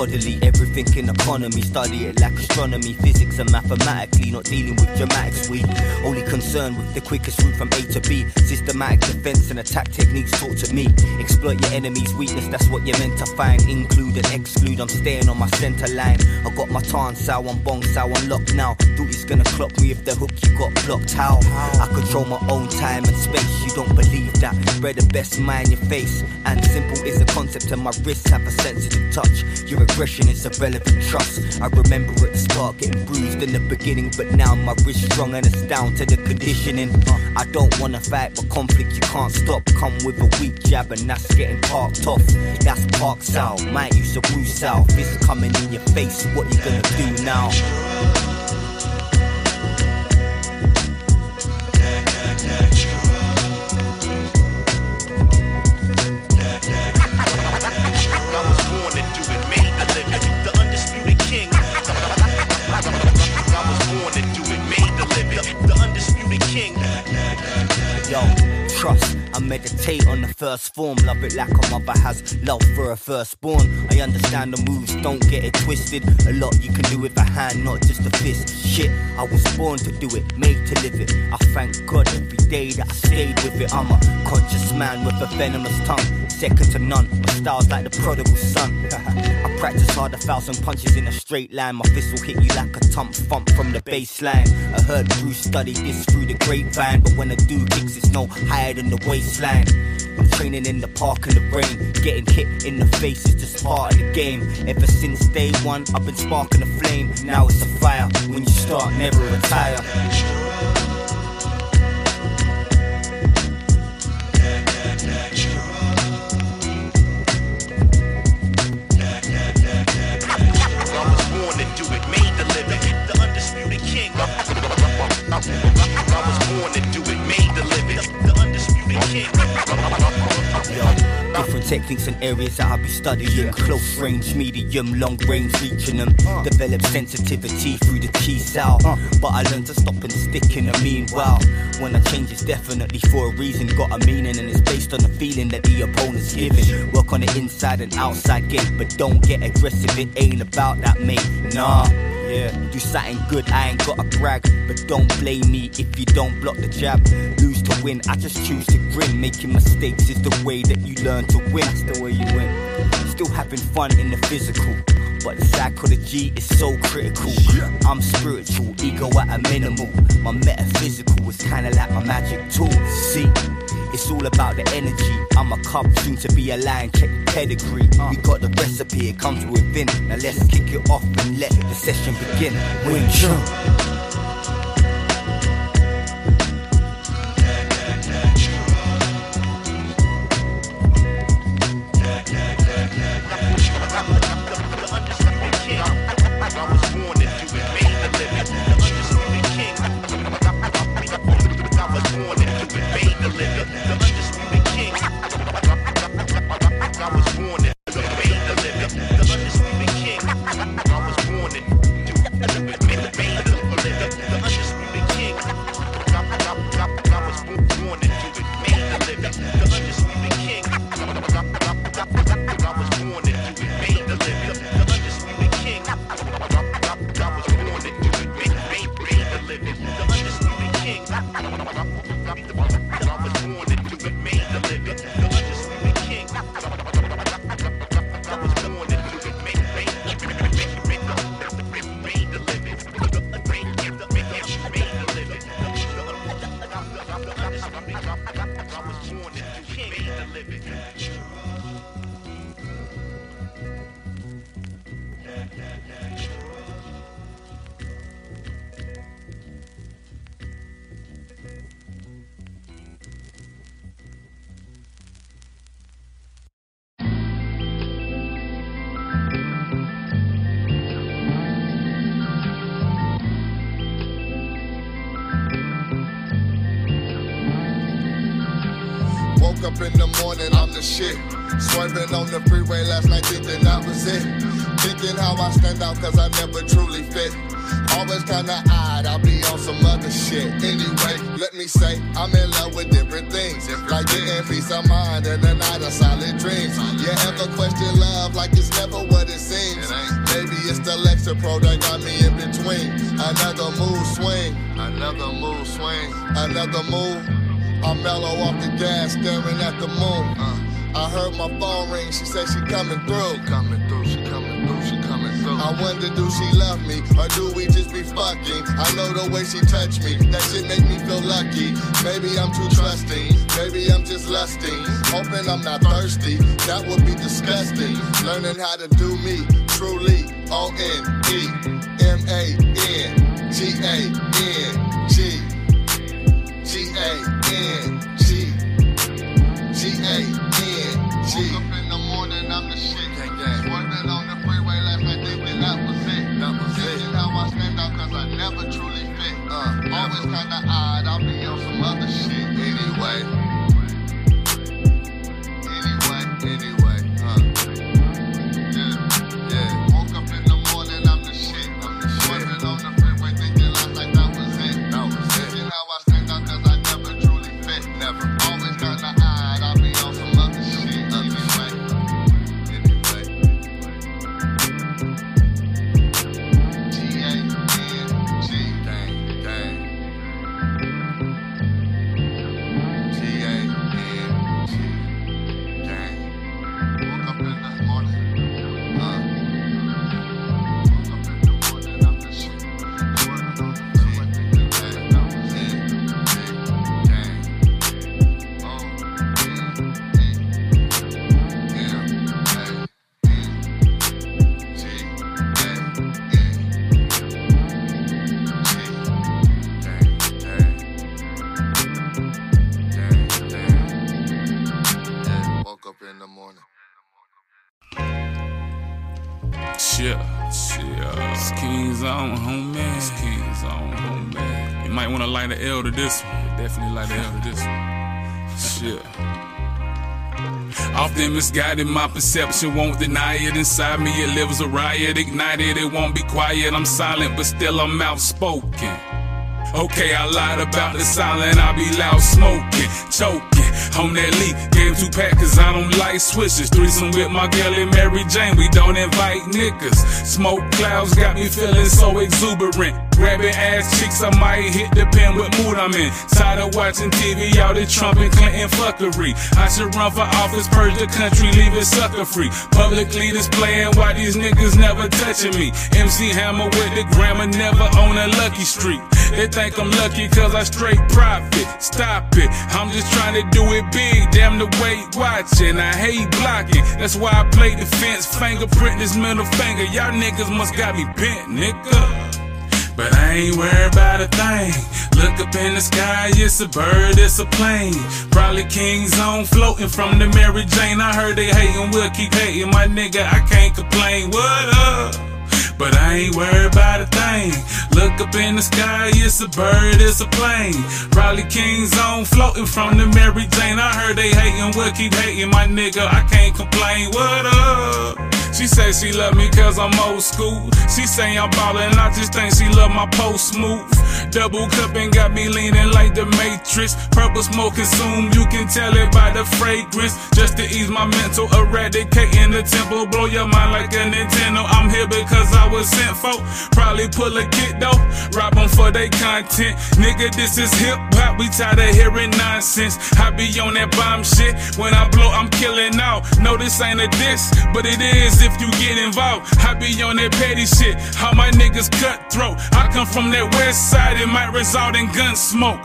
S22: functioning economy, study it like astronomy, physics, and mathematically. Not dealing with dramatics, we only concerned with the quickest route from A to B. Systematic defense and attack techniques taught to me. Exploit your enemy's weakness, that's what you're meant to find. Include and exclude, I'm staying on my center line. I got my tan sau on bong sau lock now. He's gonna clock me if the hook you got blocked. How? I control my own time and space. You don't believe that? Spread the best mind your face. And simple is the concept, and my wrists have a sensitive touch. Your aggression is irrelevant trust. I remember at the start getting bruised in the beginning, but now my wrist strong and it's down to the conditioning. I don't wanna fight, but conflict you can't stop. Come with a weak jab, and that's getting parked off. That's pak sau. Might use a biu sau. Fist coming in your face. What you gonna do now? Trust. I meditate on the first form. Love it like a mother has love for a firstborn. I understand the moves, don't get it twisted. A lot you can do with a hand, not just a fist. Shit, I was born to do it, made to live it. I thank God every day that I stayed with it. I'm a conscious man with a venomous tongue. Second to none. My style's like the prodigal son. I practice hard a thousand punches in a straight line. My fist will hit you like a tump thump from the baseline. I heard Bruce study this through the grapevine, but when a dude kicks, it's no higher than the waistline. I'm training in the park in the rain. Getting hit in the face is just part of the game. Ever since day one, I've been sparking a flame. Now it's a fire. When you start, never retire. Different techniques and areas that I'll be studying. Close range, medium, long range, reaching them. Develop sensitivity through the key cell. But I learned to stop and stick in the meanwhile. When I change, it's definitely for a reason. Got a meaning, and it's based on the feeling that the opponent's giving. Work on the inside and outside gate, but don't get aggressive. It ain't about that, mate. Nah. Yeah, do something good, I ain't gotta brag. But don't blame me if you don't block the jab. Lose to win, I just choose to grin. Making mistakes is the way that you learn to win. That's the way you win. Still having fun in the physical. But the psychology is so critical. I'm spiritual, ego at a minimal. My metaphysical is kinda like my magic tool. See, all about the energy. I'm a cub, soon to be a lion, check the pedigree. We got the recipe, it comes within. Now let's kick it off and let the session begin. Wing Chun.
S23: Swerving on the freeway last night, thinking that was it. Thinking how I stand out, cause I never truly fit. Always kinda odd, I'll be on some other shit. Anyway, let me say, I'm in love with different things. Like getting peace of mind and a night of solid dreams. You ever question love like it's never what it seems? Maybe it's the Lexapro that got me in between. Another move swing, another move swing, another move. I'm mellow off the gas, staring at the moon. Uh. I heard my phone ring, she said she coming through. She coming through, she coming through, she coming through. I wonder, do she love me, or do we just be fucking? I know the way she touch me, that shit make me feel lucky. Maybe I'm too trusting, maybe I'm just lusting. Hoping I'm not thirsty, that would be disgusting. Learning how to do me, truly, O-N-E, M-A-N-G-A-N-G.
S11: Misguided, my perception won't deny it. Inside me, it lives a riot, ignited. It won't be quiet. I'm silent, but still I'm outspoken. Okay, I lied about the silent, I be loud smoking, choking on that leak. Gave two pack cause I don't like switches. Threesome with my girl and Mary Jane, we don't invite niggas. Smoke clouds got me feeling so exuberant. Grabbing ass chicks, I might hit the pen with mood I'm in. Tired of watching TV, all the Trump and Clinton fuckery. I should run for office, purge the country, leave it sucker free. Publicly displaying why these niggas never touching me. MC Hammer with the grammar, never on a lucky street. They think I'm lucky cause I straight profit. Stop it, I'm just trying to do it big. Damn the weight watching, I hate blocking. That's why I play defense. Fingerprint this middle finger. Y'all niggas must got me bent, nigga. But I ain't worried about a thing. Look up in the sky, it's a bird, it's a plane. Probably King's on floating from the Mary Jane. I heard they hating, we'll keep hating. My nigga, I can't complain. What up? But I ain't worried about a thing. Look up in the sky, it's a bird, it's a plane. Probably King's on floating from the Mary Jane. I heard they hating, we'll keep hating. My nigga, I can't complain. What up? She say she love me cause I'm old school. She say I'm ballin', I just think she love my post move. Double cupping got me leaning like the Matrix. Purple smoke consume, you can tell it by the fragrance. Just to ease my mental, eradicating the temple. Blow your mind like a Nintendo. I'm here because I was sent for. Probably pull a kid though, rob them for their content. Nigga, this is hip hop, we tired of hearing nonsense. I be on that bomb shit. When I blow, I'm killing out. No, this ain't a diss, but it is if you get involved. I be on that petty shit. How my niggas cutthroat. I come from that west side, it might result in gun smoke.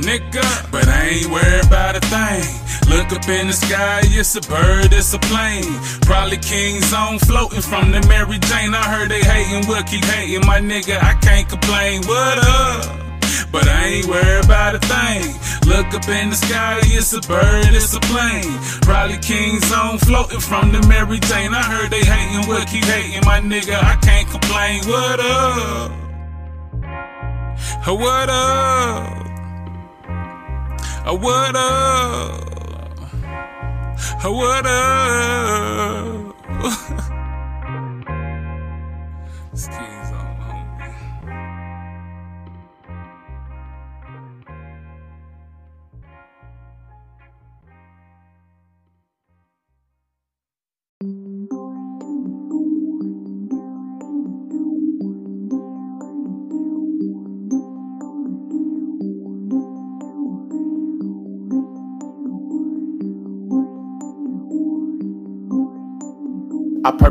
S11: Nigga, but I ain't worried about a thing. Look up in the sky, it's a bird, it's a plane. Probably King's on floating from the Mary Jane. I heard they hating, we'll keep hating. My nigga, I can't complain. What up? But I ain't worried about a thing. Look up in the sky, it's a bird, it's a plane. Probably King's on floating from the Mary Jane. I heard they hating, we'll keep hating. My nigga, I can't complain. What up? Oh, what up? Oh, what up? Oh, what up? King's on,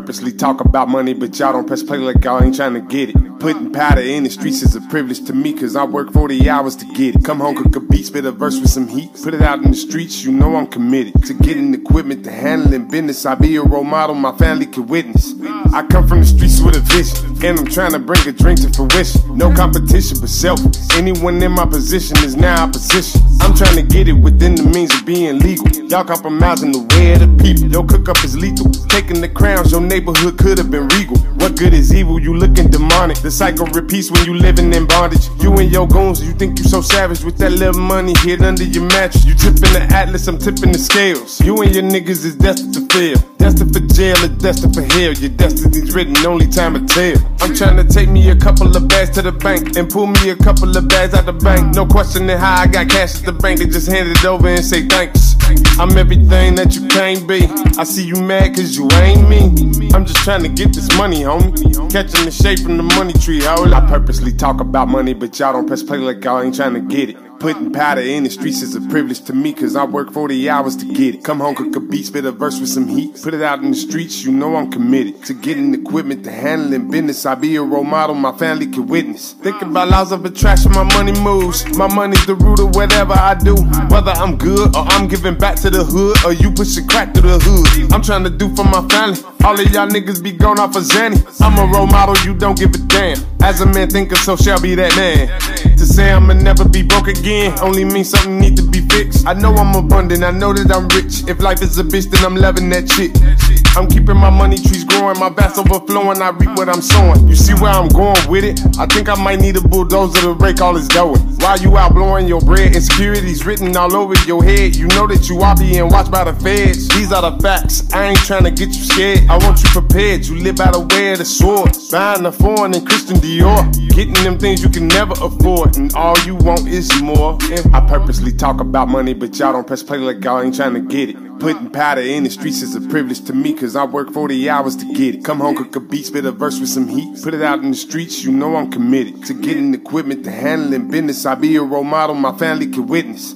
S8: purposely talk about money, but y'all don't press play like y'all ain't trying to get it. Putting powder in the streets is a privilege to me, cause I work 40 hours to get it. Come home, cook a beat, spit a verse with some heat. Put it out in the streets, you know I'm committed to getting equipment to handling business. I be a role model, my family can witness. I come from the streets with a vision, and I'm trying to bring a drink to fruition. No competition, but self. Anyone in my position is now opposition. I'm trying to get it within the means of being legal. Y'all compromising the way of the people. Your cook up is lethal. Taking the crowns, your neighborhood could have been regal. What good is evil? You looking demonic. The cycle repeats when you living in bondage. You and your goons, you think you so savage with that little money hid under your mattress. You tipping the atlas, I'm tipping the scales. You and your niggas is destined to fail. Destined for jail or destined for hell. Your destiny's written, only time will tell. I'm trying to take me a couple of bags to the bank and pull me a couple of bags out the bank. No questioning how I got cash the bank. They just hand it over and say thanks. I'm everything that you can't be. I see you mad cause you ain't me. I'm just trying to get this money, homie. Catching the shape from the money tree, hold I purposely talk about money, but y'all don't press play like y'all ain't trying to get it. Putting powder in the streets is a privilege to me, cause I work 40 hours to get it. Come home, cook a beat, spit a verse with some heat. Put it out in the streets, you know I'm committed to getting equipment to handling business. I be a role model, my family can witness. Think about laws of attraction, my money moves. My money's the root of whatever I do. Whether I'm good or I'm giving back to the hood, or you pushing crack through the hood. I'm trying to do for my family. All of y'all niggas be gone off of Zanny. I'm a role model, you don't give a damn. As a man thinker, so shall be that man. To say I'ma never be broke again only means something need to be fixed. I know I'm abundant, I know that I'm rich. If life is a bitch, then I'm loving that shit. I'm keeping my money trees growing, my vats overflowing, I reap what I'm sowing. You see where I'm going with it? I think I might need a bulldozer to break all this dough. While you out blowing your bread, insecurities written all over your head. You know that you are being watched by the feds. These are the facts. I ain't trying to get you scared. I want you prepared. You live by the way of the sword. Buying the foreign and Christian Dior. Getting them things you can never afford. And all you want is more. I purposely talk about money, but y'all don't press play like y'all ain't trying to get it. Putting powder in the streets is a privilege to me, cause I work 40 hours to get it. Come home, cook a beat, spit a verse with some heat. Put it out in the streets, you know I'm committed to getting equipment to handling business. I be a role model my family can witness.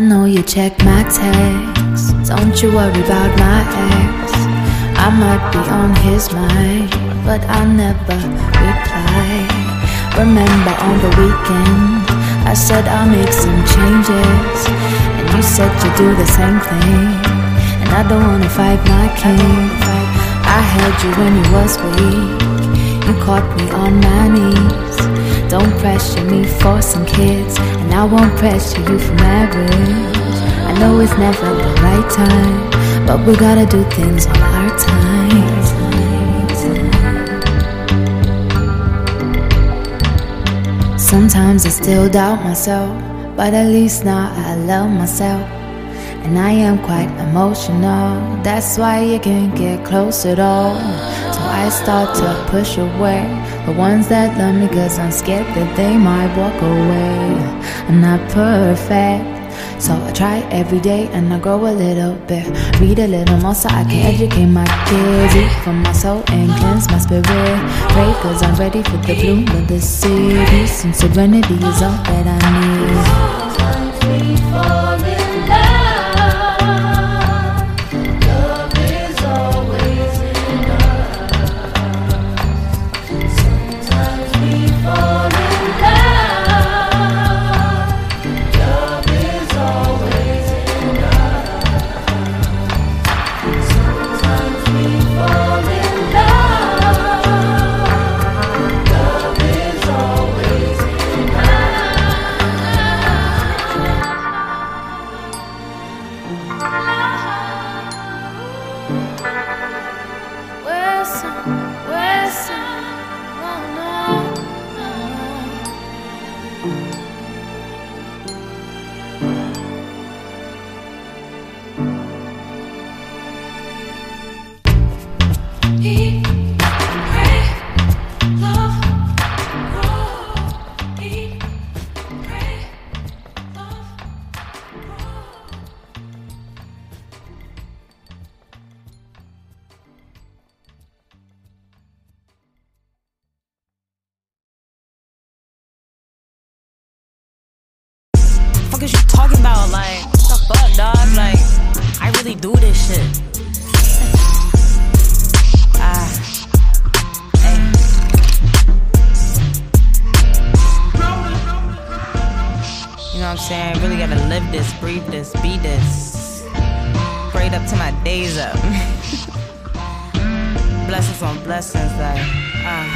S24: I know you check my texts. Don't you worry about my ex. I might be on his mind, but I'll never reply. Remember on the weekend, I said I'll make some changes, and you said you'd do the same thing. And I don't wanna fight my king. I held you when you was weak. You caught me on my knees. Don't pressure me for some kids, and I won't pressure you for marriage. I know it's never the right time, but we gotta do things on our time. Sometimes I still doubt myself, but at least now I love myself. And I am quite emotional, that's why you can't get close at all. So I start to push away the ones that love me, cause I'm scared that they might walk away. I'm not perfect, so I try every day and I grow a little bit. Read a little more so I can educate my kids, eat from my soul and cleanse my spirit. Pray cause I'm ready for the bloom of the city. Peace and serenity is all that I need.
S25: Really do this shit. ah. You know what I'm saying? Really gotta live this, breathe this, be this. Prayed up to my days up.
S26: blessings on blessings, like, uh,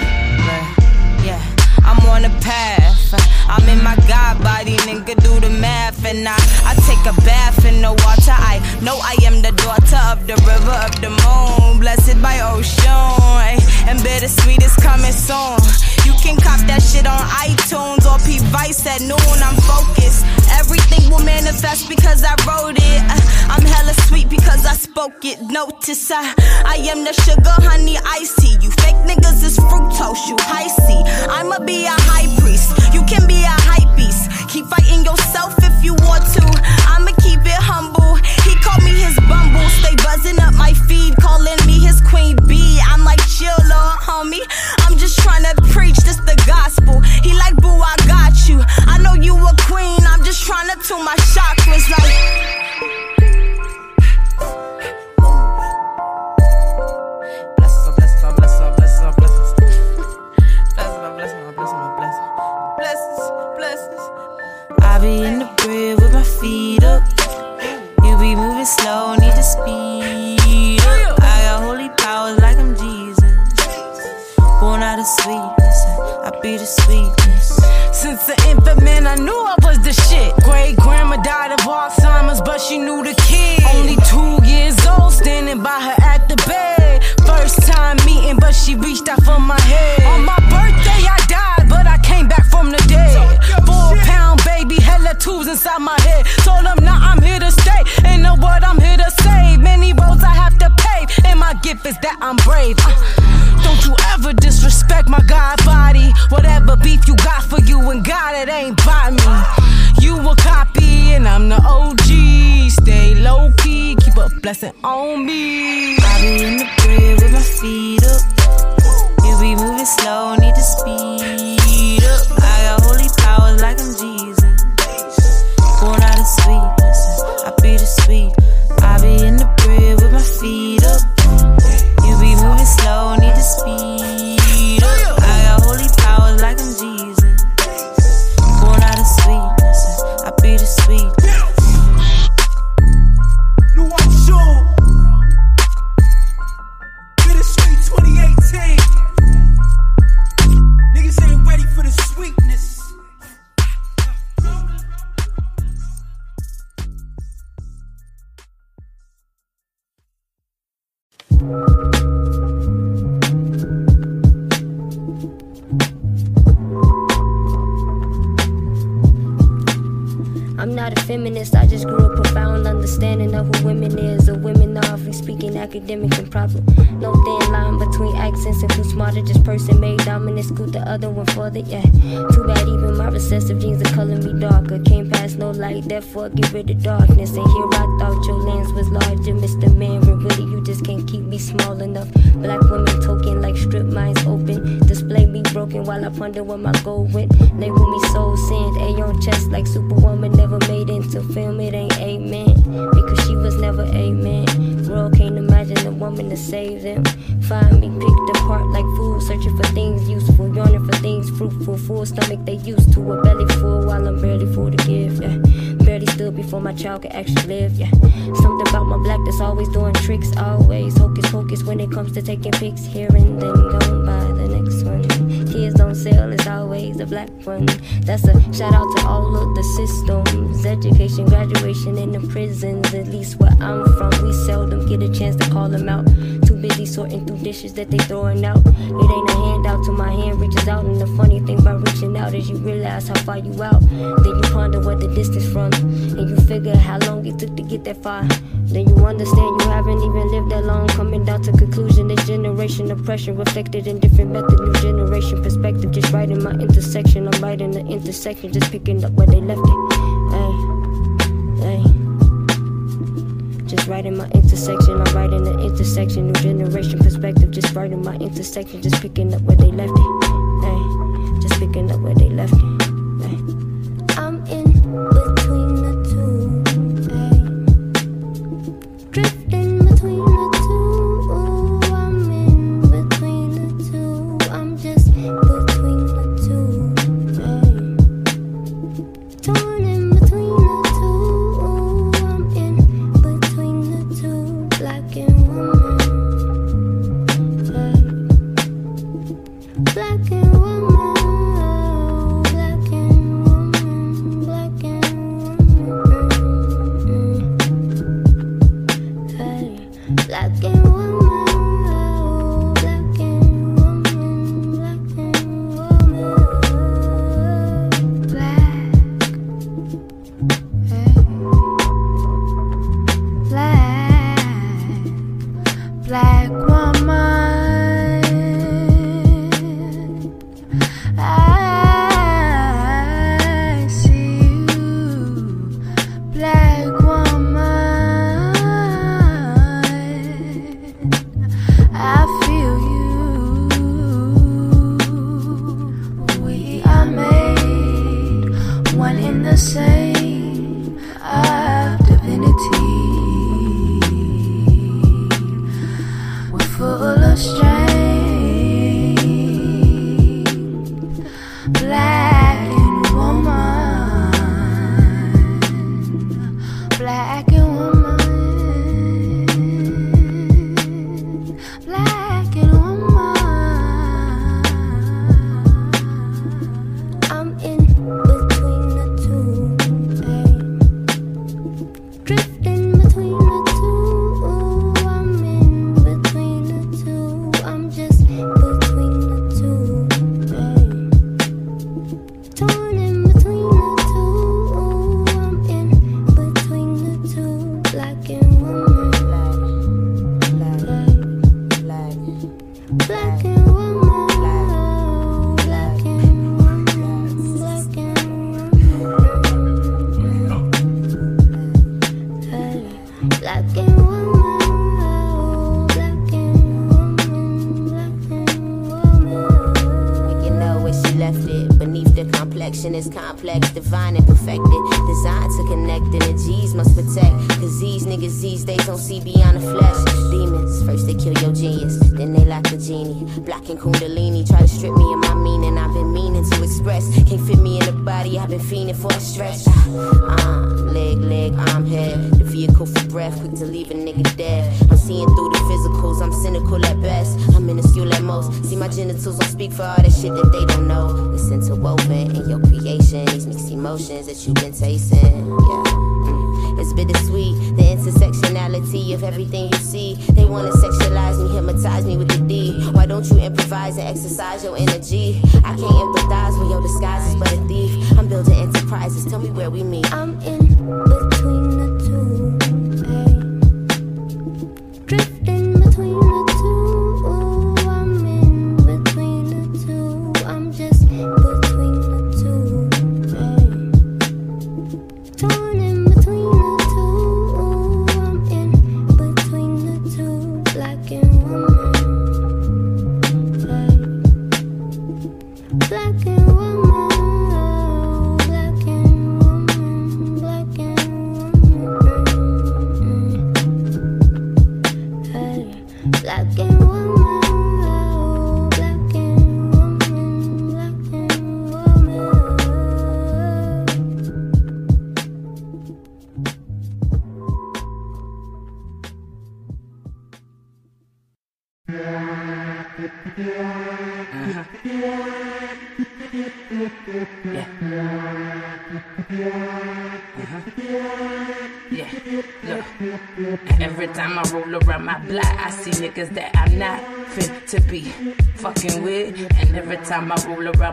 S26: yeah. I'm on a path. I'm in my God body, nigga, do the math. And I, I take a bath in the water. I know I am the daughter of the river of the moon. Blessed by ocean. And bittersweet is coming soon. Can cop that shit on iTunes or P Vice at noon. I'm focused. Everything will manifest because I wrote it. Uh, I'm hella sweet because I spoke it. Notice I, I am the sugar, honey, tea. You fake niggas is fructose, you C. I'ma be a high priest. You can be a hype beast. Keep fighting yourself if you want to. I'ma keep it humble. He called me his bumble. Stay buzzing up my feed, calling me his queen bee. I'm like, chill, little homie. I'm just trying to preach this the gospel. He like, boo, I got you. I know you a queen. I'm just trying to tune my chakras like. The sweetness.
S27: Since the infant man, I knew I was the shit. Great grandma died of Alzheimer's, but she knew the kid. Only two years old, standing by her at the bed. First time meeting, but she reached out for my head. On my birthday, I died, but I came back from the dead. Four pound baby, hella tubes inside my head. Told them, now I'm here to stay. Ain't no word, I'm here to save. Many roads I have to and my gift is that I'm brave. Uh, don't you ever disrespect my God body. Whatever beef you got for you and God, it ain't by me. You a copy, and I'm the OG. Stay low key, keep a blessing on me.
S26: I be in the crib with my feet up. You be moving slow, need to speed up. I got holy powers like I'm Jesus. Born out of sweetness, I be the sweet. I be in the crib with my feet up. Slow, need to speed up. I got holy powers like I'm Jesus. Born out of sweetness, I be the sweet.
S28: Feminist, I just grew a profound understanding of who women is. Or women are, we speaking academic and proper. No thin line between accents and who's smarter, just person made dominant, scoot the other one further, yeah. Too bad even my recessive genes are color me darker. Came past no light, therefore get rid of darkness. And here I thought your lens was larger, Mr. Man, but really you just can't keep me small enough. Black women token like strip minds open. Display me broken while I ponder where my goal went. Label me soul sand, A on chest like Superwoman never made into film. It ain't amen because she was never amen. World can't imagine a woman to save them. Find me picked apart like food, searching for things useful, yearning for things fruitful. Full stomach they used to a belly full while I'm barely full to give. Yeah. Barely stood before my child could actually live. Yeah. Something about my black that's always doing tricks, always hocus pocus when it comes to taking pics here and then going Kids don't sell, it's always a black one. That's a shout out to all of the systems, education, graduation in the prisons. At least where I'm from, we seldom get a chance to call them out. Too busy sorting through dishes that they throwing out. It ain't a handout till my hand reaches out. And the funny thing about reaching out is you realize how far you out. Then you ponder what the distance from, and you figure how long it took to get that far. Then you understand you haven't even lived that long. Coming down to conclusion, this generation oppression reflected in different methods. New generation perspective, just right in my intersection. I'm right in the intersection, just picking up where they left it. Hey, hey. Just right in my intersection, I'm right in the intersection. New generation perspective, just right in my intersection, just picking up where they left it.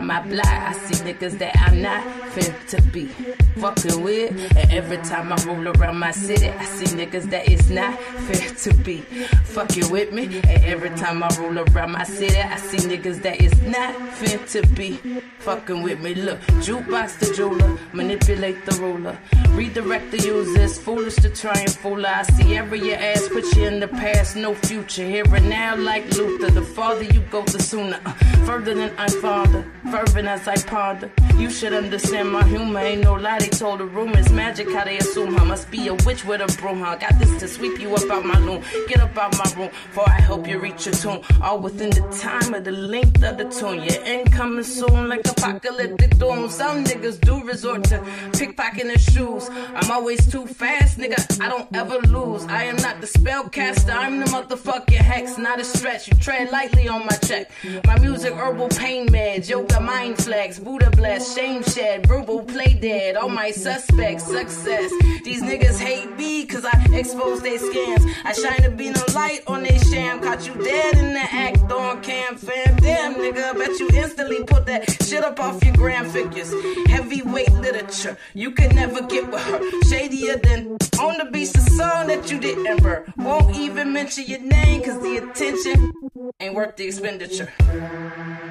S29: My
S21: block, I see niggas that I'm not fit to be fucking with. And every time I roll around my city, I see niggas that is not fair to be fucking with me. And every time I roll around my city, I see niggas that is not fair to be fucking with me. Look, jukebox the jeweler, manipulate the ruler, redirect the users. Foolish to try and fool. I see every your ass, put you in the past, no future. Here and now, like Luther. The farther you go, the sooner. Uh, further than I'm fonder, fervent as I ponder. You should understand my humor. Ain't no lie, they told the rumors. Magic, how they assume I must be a witch with a broom. I Got this to sweep you up out my loom. Get up out my room, before I help you reach your tune. All within the time of the length of the tune. Your end coming soon, like apocalyptic doom. Some niggas do resort to pickpocketing shoes. I'm always too fast, nigga. I don't ever lose. I am not the spellcaster. I'm the motherfucking hex, not a stretch. You tread lightly on my check. My music, herbal pain meds, yoga mind flex, Buddha bless, shame shed, verbal play dead. All my suspects, success. These niggas hate me cause I expose their scams. I shine a beam of light on they sham. Caught you dead in the act on cam, fam. Damn, nigga, bet you instantly put that shit up off your gram figures. Heavyweight literature, you can never get with her. Shadier than on the beach, the song that you didn't burn. Won't even mention your name cause the attention ain't worth the expenditure.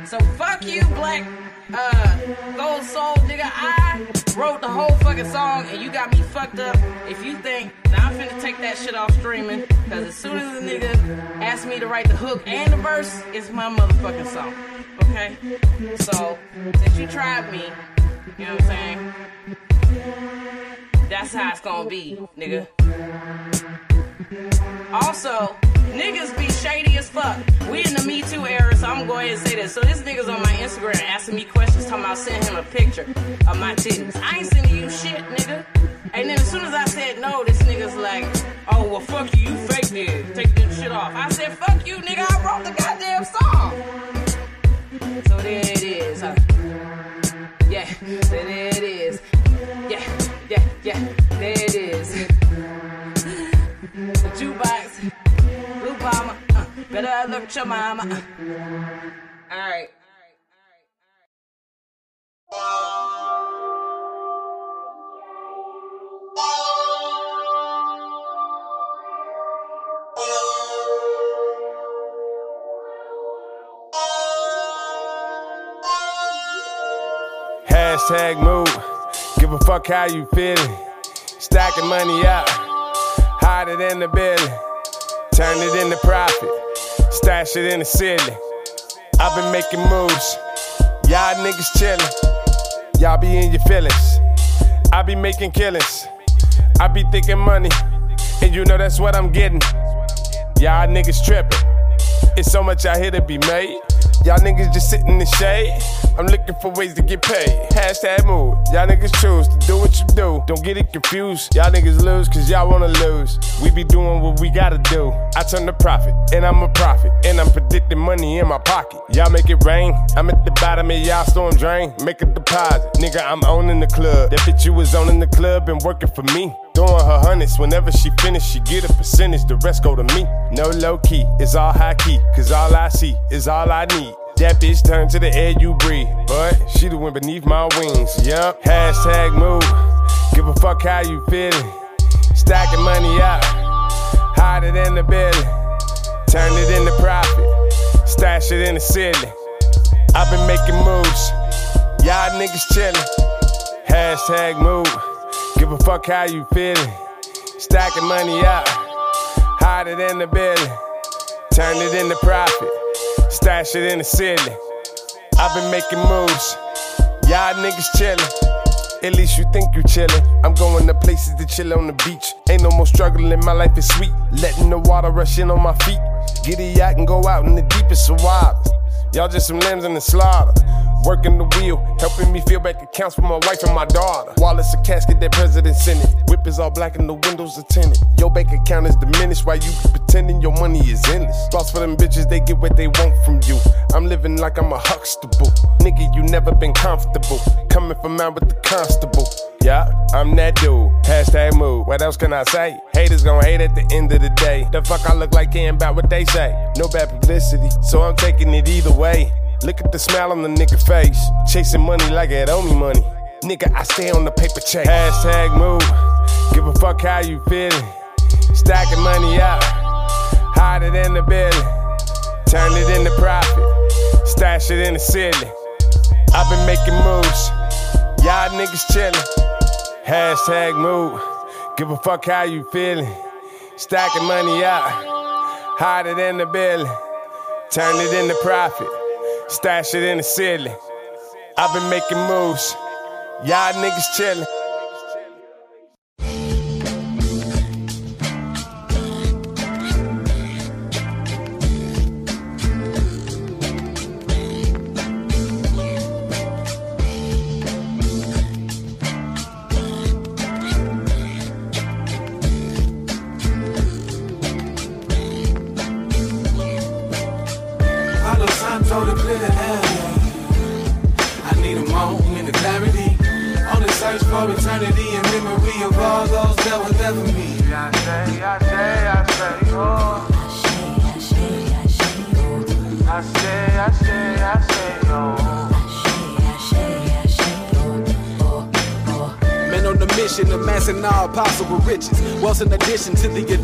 S21: So fuck you, black uh gold soul nigga. I wrote the whole fucking song and you got me fucked up. If you think that I'm finna take that shit off streaming, cause as soon as the nigga asked me to write the hook and the verse, it's my motherfucking song. Okay? So since you tried me, you know what I'm saying? That's how it's gonna be, nigga. Also, niggas be shady as fuck. We in the Me Too era, so I'm gonna and say this. So this nigga's on my Instagram asking me questions, talking about sending him a picture of my titties. I ain't sending you shit, nigga. And then as soon as I said no, this nigga's like, oh well fuck you, you fake nigga. Take this shit off. I said, fuck you, nigga, I wrote the goddamn song. So there it is, huh? Yeah, there it is. Yeah, yeah, yeah, there it is. Jukebox, blue bomber, uh, better look your mama. Uh. Alright.
S8: Hashtag move. Give a fuck how you feeling. Stacking money up. Hide it in the building. Turn it into profit. Stash it in the ceiling. I've been making moves. Y'all niggas chillin'. Y'all be in your feelings. I be making killings. I be thinking money. And you know that's what I'm getting. Y'all niggas trippin'. It's so much out here to be made. Y'all niggas just sit in the shade. I'm looking for ways to get paid. Hashtag move. Y'all niggas choose to do what you do. Don't get it confused. Y'all niggas lose cause y'all wanna lose. We be doing what we gotta do. I turn the profit, and I'm a prophet. And I'm predicting money in my pocket. Y'all make it rain. I'm at the bottom of y'all storm drain. Make a deposit. Nigga, I'm owning the club. That bitch you was owning the club and working for me. Throwing her hundreds whenever she finish, she get a percentage. The rest go to me. No low key, it's all high key. Cause all I see is all I need. That bitch turn to the air you breathe. But she the one beneath my wings. Yup. Hashtag move. Give a fuck how you feeling. Stacking money up. Hide it in the building. Turn it into profit. Stash it in the ceiling. I've been making moves. Y'all niggas chillin'. Hashtag move. Give a fuck how you feeling. Stacking money up. Hide it in the building. Turn it into profit. Stash it in the ceiling. I've been making moves. Y'all niggas chillin'. At least you think you chillin'. I'm going to places to chill on the beach. Ain't no more struggling, my life is sweet. Letting the water rush in on my feet. A yacht and go out in the deepest of waters. Y'all just some lambs in the slaughter. Working the wheel, helping me fill back accounts for my wife and my daughter. Wallet's a casket that president sent it. Whip is all black and the windows are tinted. Your bank account is diminished while you pretending your money is endless. Boss for them bitches, they get what they want from you. I'm living like I'm a Huxtable. Nigga, you never been comfortable. Coming from out with the constable. Yeah, I'm that dude. Hashtag move. What else can I say? Haters gon' hate at the end of the day. The fuck I look like caring about what they say. No bad publicity, so I'm taking it either way. Look at the smile on the nigga face. Chasing money like it owe me money. Nigga, I stay on the paper chase. Hashtag move. Give a fuck how you feeling. Stacking money up. Hide it in the building. Turn it into profit. Stash it in the ceiling. I've been making moves. Y'all niggas chillin'. Hashtag move. Give a fuck how you feeling. Stacking money up. Hide it in the building. Turn it into profit. Stash it in the ceiling. I've been making moves. Y'all niggas chillin'.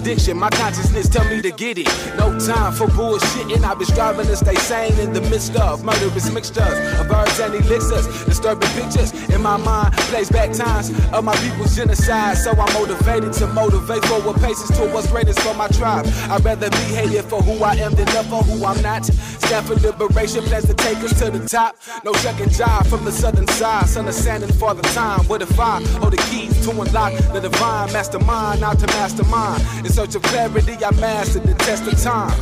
S13: the the. My consciousness tell me to get it. No time for bullshitting. I've been striving to stay sane in the midst of murderous mixtures of herbs and elixirs. Disturbing pictures in my mind. Plays back times of my people's genocide. So I'm motivated to motivate forward paces to what's greatest for my tribe. I'd rather be hated for who I am than love for who I'm not. Stand for liberation, plans to take us to the top. No second job from the southern side. Son of sand and father time. What if I hold the keys to unlock the divine mastermind, not to mastermind? In search of clarity, I mastered the test of time.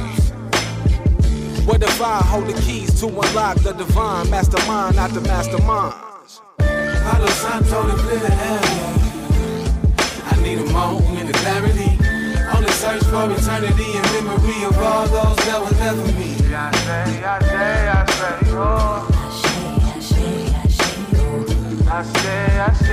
S13: What if I hold the keys to unlock the divine mastermind, not the mastermind? Palo Santo to clear the air. I need a moment of clarity. On the search for eternity and memory of all those that were there for me.
S1: I say, I say, I say, oh. I say, I say, I oh.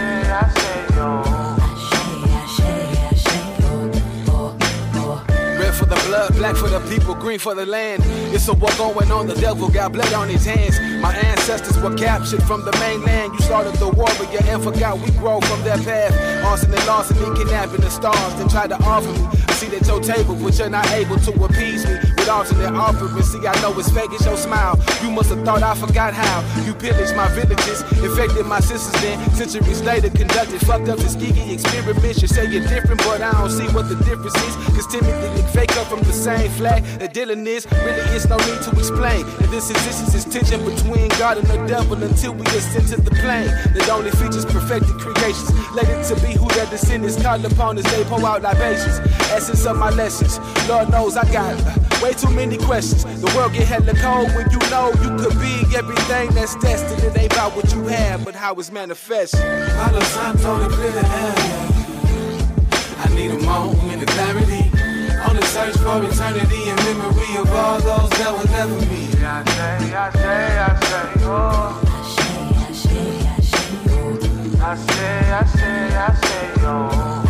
S13: The blood, black for the people, green for the land. It's a war going on, the devil got blood on his hands. My ancestors were captured from the mainland. You started the war, but warrior and forgot we grow from that path. Arson and larceny, kidnapping the stars, then tried to offer me. See at your table, but you're not able to appease me with alternate offerings. See, I know it's fake, it's your smile. You must have thought I forgot how. You pillaged my villages, infected my sisters, then centuries later conducted fucked up Tuskegee experiments. You say you're different, but I don't see what the difference is. Cause Timothy and fake up from the same flag that Dylan is. Really, it's no need to explain. And this existence is tension between God and the devil until we ascend to the plane that only features perfected creations. Let it to be who their descendants call upon as they pour out libations. Essence of my lessons. Lord knows I got uh, way too many questions. The world get hella cold when you know you could be everything that's destined. It ain't about what you have, but how it's manifested. Palo Santo to clear the air. I need a moment of clarity. On the search for eternity in memory of all those that were there for me.
S1: I say, I say, I say, oh. I say, I say, I say, oh.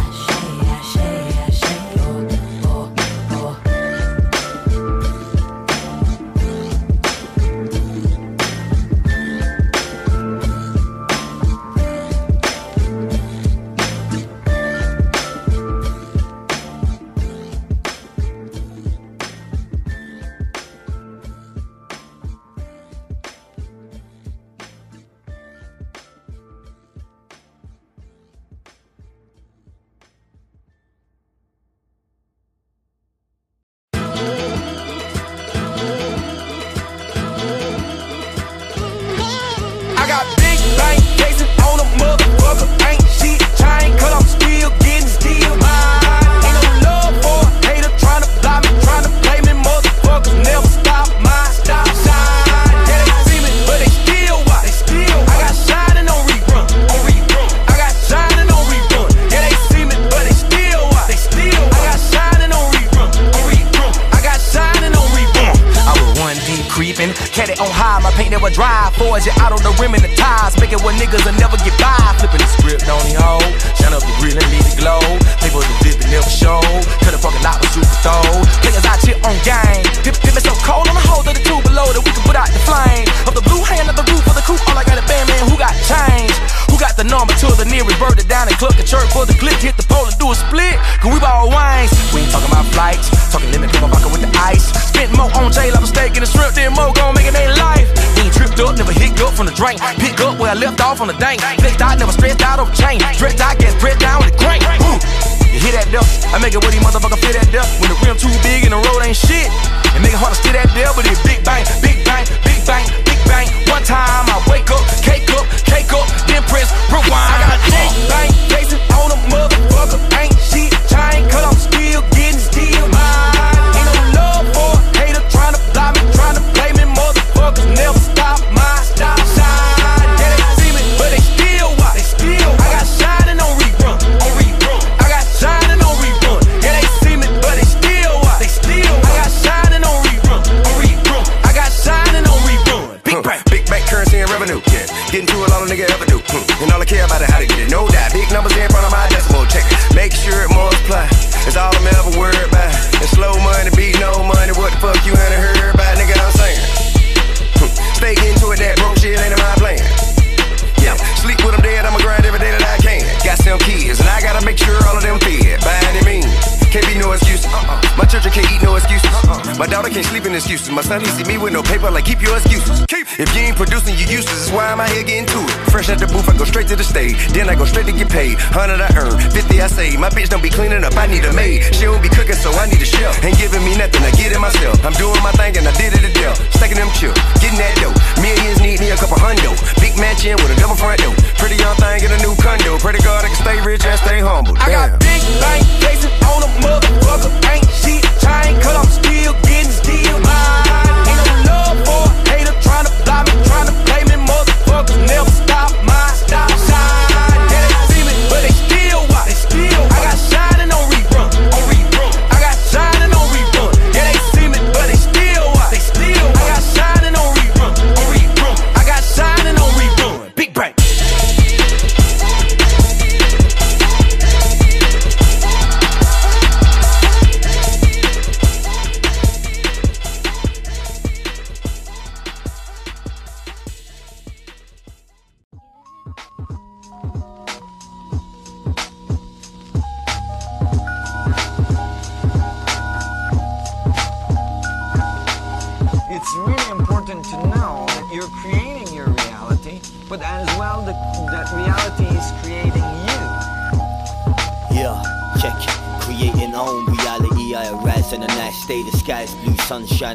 S30: Daughter can't sleep in excuses. My son, he see me with no paper, like keep your excuses. Keep. If you ain't producing, you useless. That's why I'm out here getting to it. Fresh out the booth, I go straight to the stage. Then I go straight to get paid. Hundred I earn, fifty I save. My bitch don't be cleaning up, I need a maid. She don't be cooking, so I need a chef. Ain't giving me nothing, I get it myself. I'm doing my thing and I did it a deal. Stacking them chill, getting that dough. Millions need me a couple hundo. Big mansion with a double front door. Pretty young thing in a new condo. Pray to God I can stay rich and stay humble.
S31: I got big bank cases on a motherfucker. Ain't shit chain, cause I'm still getting. Ain't no love for a hater tryna block me, tryna play me. Motherfuckers never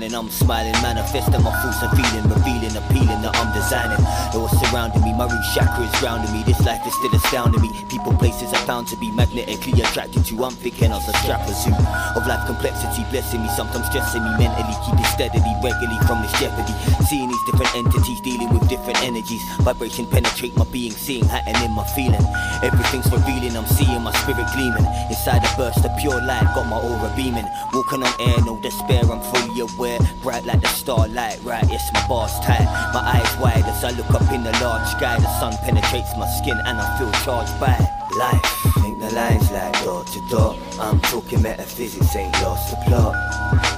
S31: shining,
S22: I'm smiling, manifesting my thoughts and feeling, surrounding me, root chakra is grounding me. This life is still astounding me. People, places I found to be magnetically attracted to. I'm thinking of a strapper zoo of life complexity, blessing me, sometimes stressing me mentally, keeping steadily, regularly from this jeopardy. Seeing these different entities dealing with different energies, vibration penetrate my being, seeing in my feeling. Everything's revealing, I'm seeing my spirit gleaming inside a burst of pure light. Got my aura beaming, walking on air, no despair. I'm fully aware, bright like the starlight. Right, yes, my bar's tight, my eyes wide as I look up in the large sky. The sun penetrates my skin and I feel charged by life. Think the lines like dot to dot. I'm talking metaphysics, ain't lost the plot.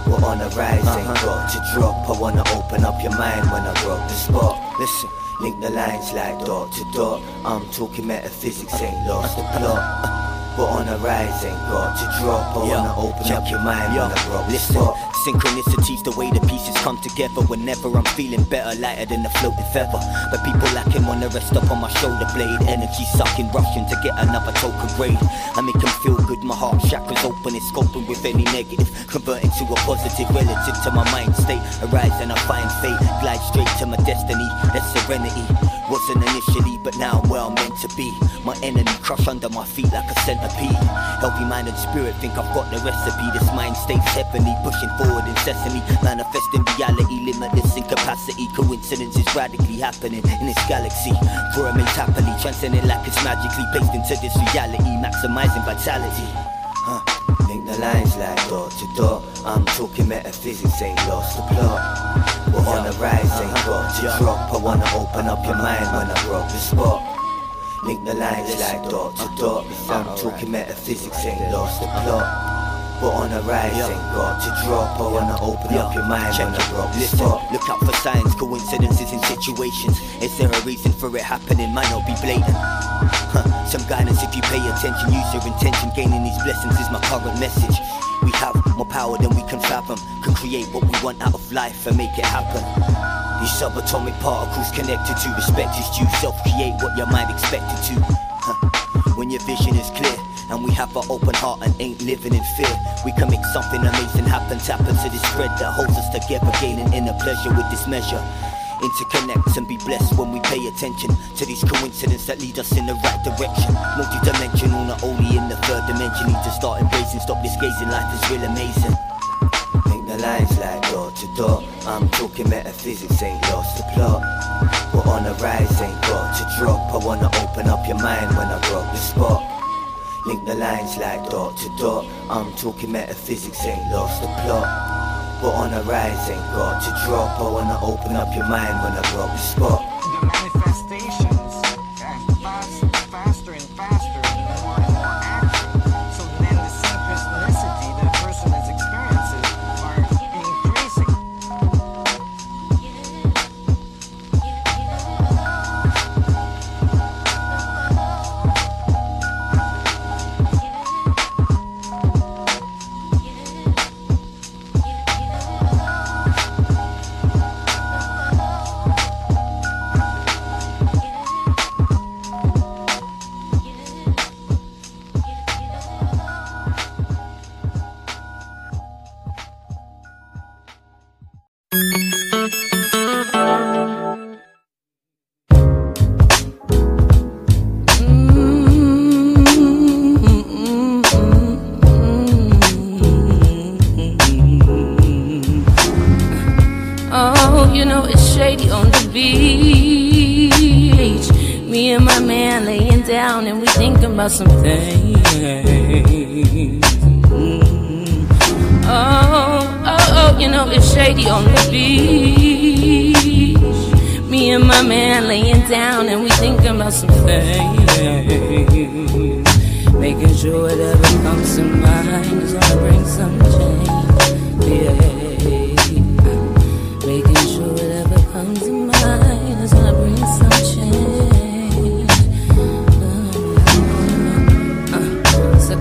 S22: We're on a rise, ain't uh-huh. got to drop. I wanna open up your mind when I rock the spot. Listen. Link the lines like dot to dot. I'm talking metaphysics, ain't lost the uh-huh. plot. But on a rise, ain't got to drop. I wanna open up your mind when I rock the
S32: Listen,
S22: spot.
S32: synchronicities, the way the pieces come together. Whenever I'm feeling better, lighter than a floating feather. But people like him wanna rest up on my shoulder blade. Energy sucking, rushing to get another token grade. I make them feel good, my heart chakras open, it's scoping with any negative. Converting to a positive relative to my mind state. Arise and I find fate, glide straight to my destiny. That's serenity. Wasn't initially, but now I'm where I'm meant to be. My enemy crush under my feet like a centipede. Healthy mind and spirit think I've got the recipe. This mind stays heavenly, pushing forward incessantly. Manifesting reality, limitless in capacity. Coincidence is radically happening in this galaxy. For a mate happily, transcending like it's magically placed into this reality. Maximizing vitality.
S22: Huh. Link the lines like door to dot. I'm talking metaphysics, ain't lost the plot. We're on the rise, ain't got to drop. I wanna open up your mind when I rock the spot. Link the lines like dot to dot. I'm talking metaphysics, ain't lost the plot. We're on the rise, ain't got to drop. I wanna open up your mind when I rock the
S32: Listen,
S22: spot.
S32: look out for signs, coincidences in situations. Is there a reason for it happening? Might not be blatant. Huh, some guidance if you pay attention. Use your intention. Gaining these blessings is my current message. We have more power than we can fathom. Can create what we want out of life and make it happen. These subatomic particles connected to respect is due. Self-create what your mind expected to. Huh. When your vision is clear and we have our open heart and ain't living in fear, we can make something amazing happen. Tap into this thread that holds us together, gaining inner pleasure with this measure. And be blessed when we pay attention to these coincidences that lead us in the right direction. Multi-dimensional, not only in the third dimension. Need to start embracing, stop this gazing. Life is real amazing.
S22: Link the lines like dot to dot. I'm talking metaphysics, ain't lost the plot. We're on the rise, ain't got to drop. I wanna open up your mind when I rock the spot. Link the lines like dot to dot. I'm talking metaphysics, ain't lost the plot. We're on the rise, ain't got to drop. I wanna open up your mind when I rock the spot.
S33: The manifestations
S19: about some things. Mm. Oh, oh, oh, you know it's shady on the beach. Me and my man laying down and we thinking about some things. Making sure whatever comes to mind is gonna bring some change.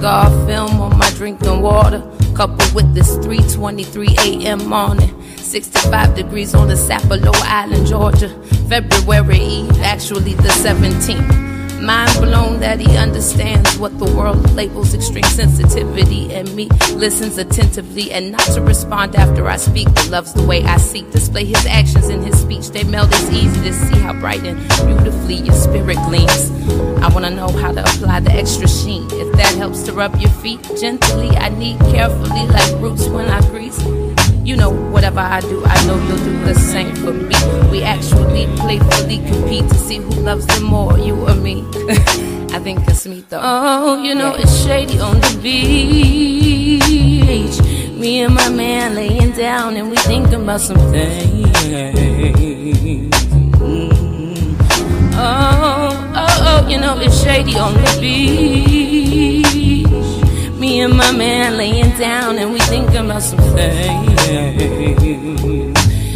S19: Cigar film on my drinking water, coupled with this 3:23 a.m. morning. 65 degrees on the Sapelo Island, Georgia. February Eve, actually the 17th. Mind blown that he understands what the world labels extreme sensitivity and me listens attentively and not to respond after I speak, but loves the way I seek. Display his actions in his speech. They meld. It's easy to see how bright and beautifully your spirit gleams. I wanna know how to apply the extra sheen. If helps to rub your feet gently, I need carefully like roots when I grease. You know, whatever I do, I know you'll do the same for me. We actually playfully compete to see who loves them more, you or me. I think it's me though. Oh, you know it's shady on the beach. Me and my man laying down and we thinking about some things. Mm. Oh, oh, you know it's shady on the beach. Me and my man laying down and we thinking about some things.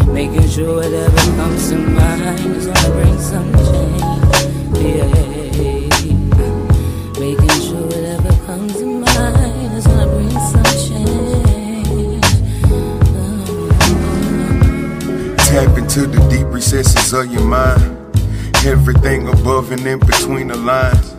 S19: Making sure whatever comes to mind is gonna bring some change. Yeah. Making sure whatever comes to mind is gonna bring some change. Uh-huh.
S20: Tap into the deep recesses of your mind. Everything above and in between the lines.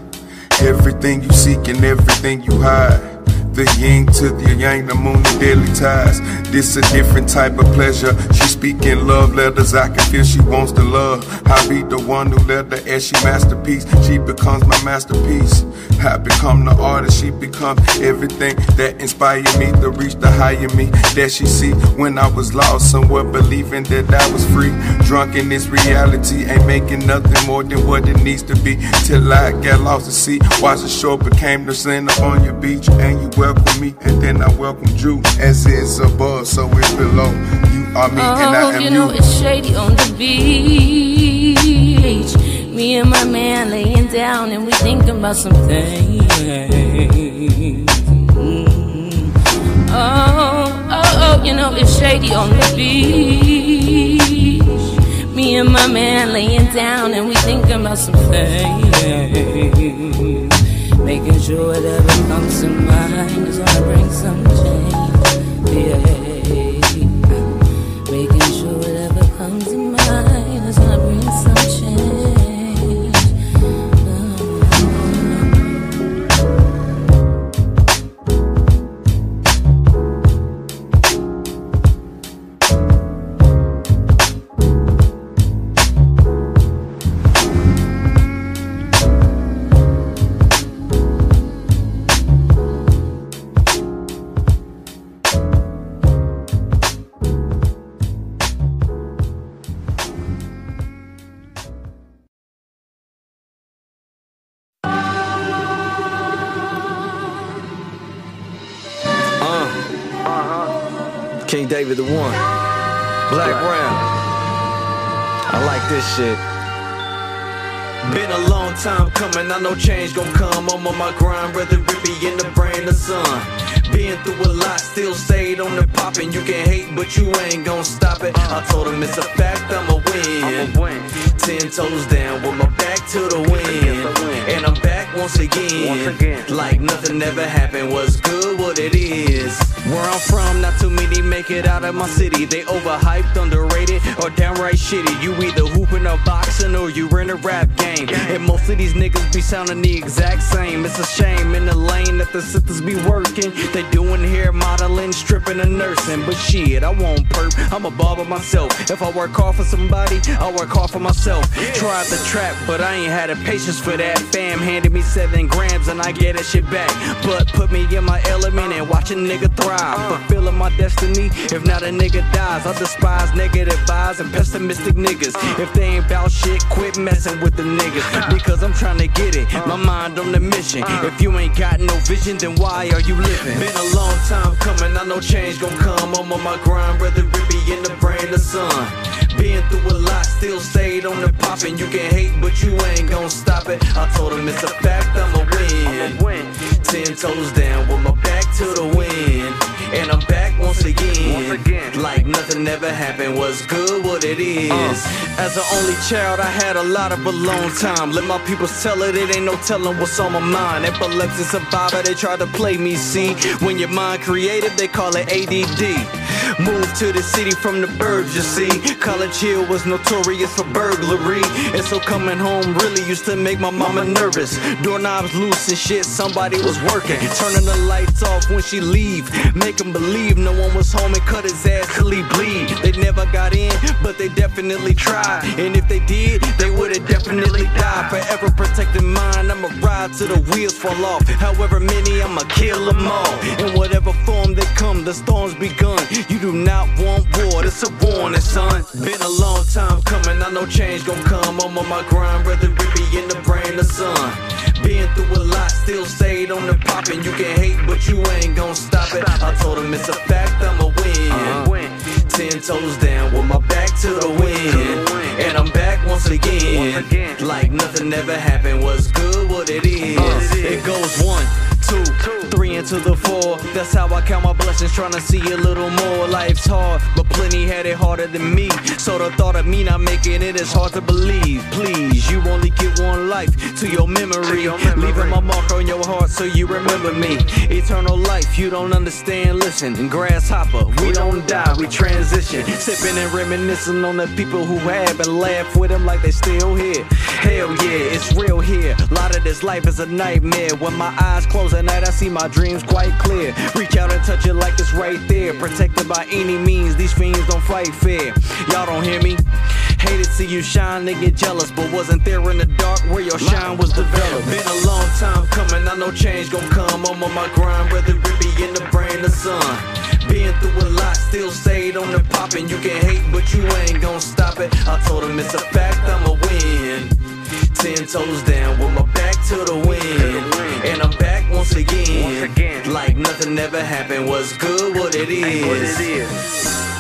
S20: Everything you seek and everything you hide. The yin to the yang, the moon, the daily ties. This a different type of pleasure. She speaking love letters, I can feel she wants to love. I be the one who let her as she masterpiece. She becomes my masterpiece. I become the artist, she becomes everything that inspired me to reach the higher me that she see when I was lost somewhere, believing that I was free. Drunk in this reality, ain't making nothing more than what it needs to be. Till I got lost to see. Watch the shore became the center on your beach, and you welcome me, and then I welcomed you. As it's above, so it's below. You are me, and I
S19: Oh,
S20: am
S19: you know it's shady on the beach. Me and my man laying down and we thinking about some things. Mm. Oh, oh, oh, you know it's shady on the beach. Me and my man laying down and we thinking about some things. Making sure whatever comes to mind is gonna bring some change. Yeah.
S34: The One, Black Brown. I like this shit. Been a long time coming, I know change gon' come. I'm on my grind, whether it be in the brain or sun. Been through a lot, still stayed on the poppin'. You can hate, but you ain't gon' stop it. I told him it's a fact, I'ma win. Ten toes down with my back to the wind. And I'm back once again. Like nothing ever happened. What's good, what it is. Where I'm from, not too many make it out of my city. They overhyped, underrated, or downright shitty. You either hooping or boxing or you're in a rap game. And most of these niggas be sounding the exact same. It's a shame in the lane that the sisters be working. They doing hair modeling, stripping and nursing. But shit, I won't perp. I'm a barber myself. If I work hard for somebody, I work hard for myself. Tried the trap, but I ain't had the patience for that. Fam handed me seven grams and I get that shit back. But put me in my element and watch a nigga thrive. Uh. Fulfilling my destiny, if not a nigga dies. I despise negative vibes and pessimistic niggas. Uh. If they ain't bout shit, quit messing with the niggas. Uh. Because I'm trying to get it, my mind on the mission. If you ain't got no vision, then why are you living? Been a long time coming, I know change gon' come. I'm on my grind, whether it be in the brain of sun. Been through a lot, still stayed on the poppin'. You can hate, but you ain't gon' stop it. I told him it's a fact, I'ma win. Ten toes down with my back to the wind. And I'm back once again. Like nothing ever happened. What's good, what it is. Uh. As an only child, I had a lot of alone time. Let my people tell it, it ain't no telling what's on my mind. Epilepsy survivor, they try to play me, see. When your mind creative, they call it ADD. Moved to the city from the burbs, you see. College Hill was notorious for burglary. And so coming home really used to make my mama nervous. Doorknobs loose and shit, somebody was working. Turning the lights off when she leave. Make 'em believe no one was home and cut his ass till he bleed. They never got in, but they definitely tried. And if they did, they would've definitely died. Forever protecting mine, I'ma ride till the wheels fall off. However many, I'ma kill them all. In whatever form they come, the storm's begun. You do not want war, this a warning, son. Been a long time coming, I know change gon' come. I'm on my grind, whether it be in the brain or sun. Been through a lot, still stayed on the poppin'. You can hate, but you ain't gon' stop it. I told him it's a fact, I'ma win. Ten toes down with my back to the wind. And I'm back once again. Like nothing ever happened. What's good, what it is. It goes one, two, three into the four. That's how I count my blessings, trying to see a little more. Life's hard, but plenty had it harder than me. So the thought of me not making it is hard to believe. Please, you only get one life to your memory. Leaving my mark on your heart so you remember me. Eternal life, you don't understand. Listen, and grasshopper, we don't die, we transition. Sipping and reminiscing on the people who have and laugh with them like they still here. Hell yeah, it's real here. A lot of this life is a nightmare. When my eyes close at I see my dreams quite clear. Reach out and touch it like it's right there. Protected by any means, these fiends don't fight fair. Y'all don't hear me? Hated to see you shine, they get jealous, but wasn't there in the dark where your shine was developed. Been a long time coming, I know change gon' come. I'm on my grind, whether it be in the brain or sun. Been through a lot, still stayed on the poppin'. You can hate, but you ain't gon' stop it. I told him it's a fact, I'ma win. Ten toes down with my back to the wind. And I'm back once again. Like nothing ever happened. What's good, what it is.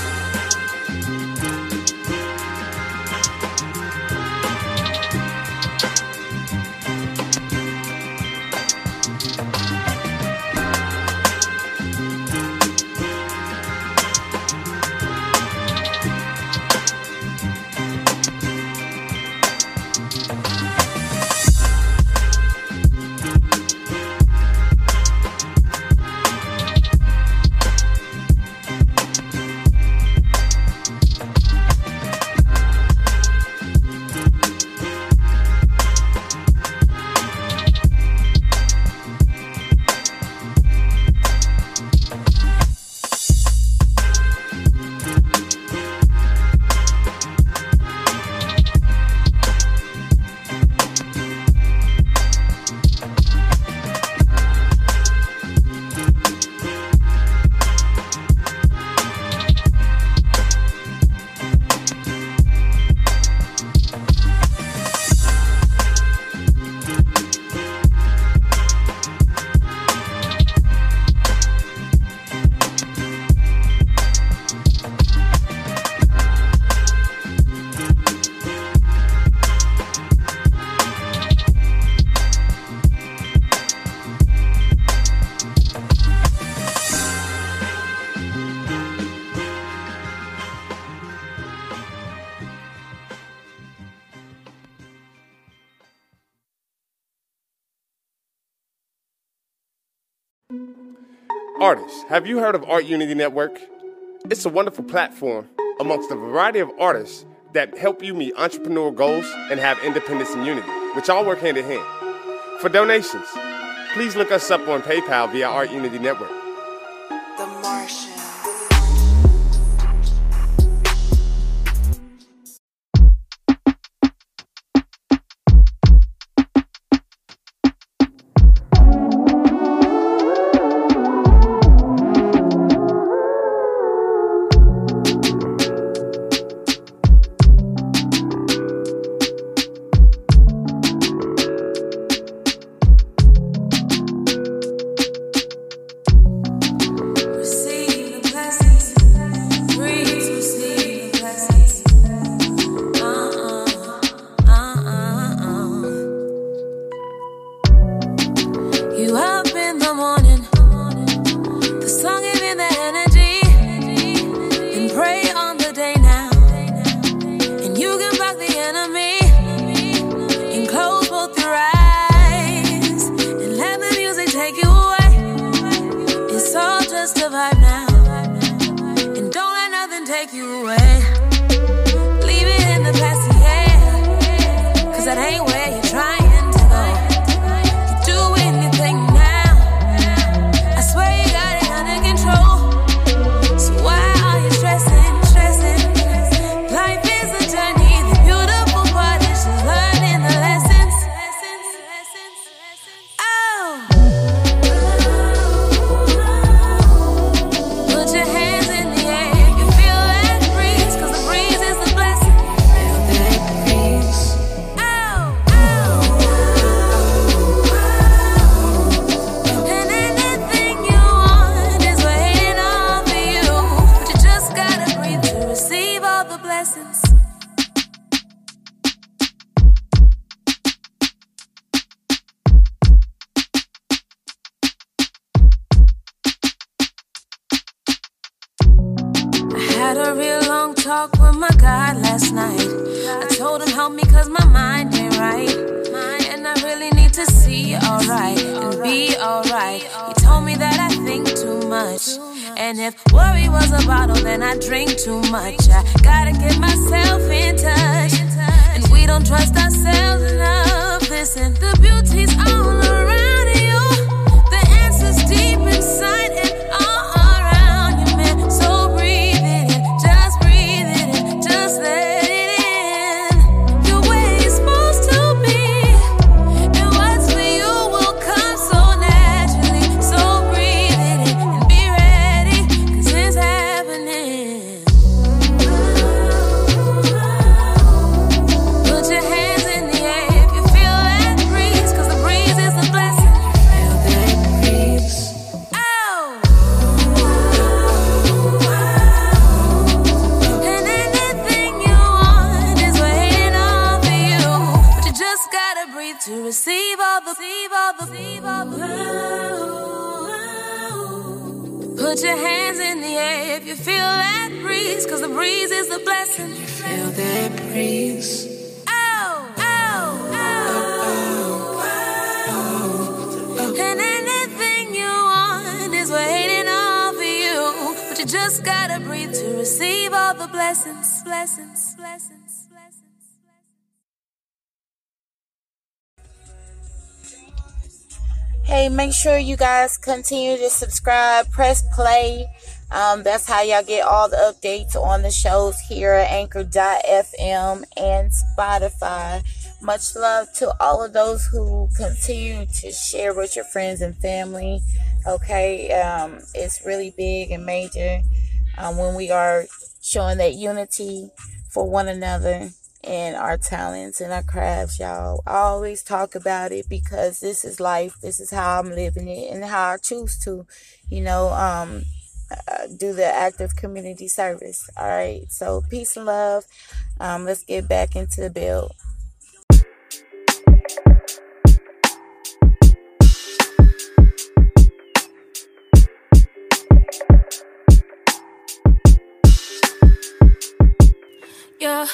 S35: Have you heard of Art Unity Network? It's a wonderful platform amongst a variety of artists that help you meet entrepreneurial goals and have independence and unity, which all work hand in hand. For donations, please look us up on PayPal via Art Unity Network.
S19: My God last night. I told him help me cause my mind ain't right. And I really need to see alright and be alright. He told me that I think too much. And if worry was a bottle, then I drink too much. I gotta get myself in touch. And we don't trust ourselves enough. Listen, the beauty's all around the breeze is a blessing. You feel that breeze. Oh, oh, oh, oh. And anything you want is waiting on for you. But you just gotta breathe to receive all the blessings, blessings, blessings, blessings.
S6: Hey, make sure you guys continue to subscribe, press play. Um, that's how y'all get all the updates on the shows here at Anchor.fm and Spotify. Much love to all of those who continue to share with your friends and family. Okay, um, it's really big and major um, when we are showing that unity for one another and our talents and our crafts, y'all. I always talk about it because this is life. This is how I'm living it and how I choose to, you know, um, uh, do the active community service. All right. So peace and love. Um, let's get back into the build.
S19: Yeah.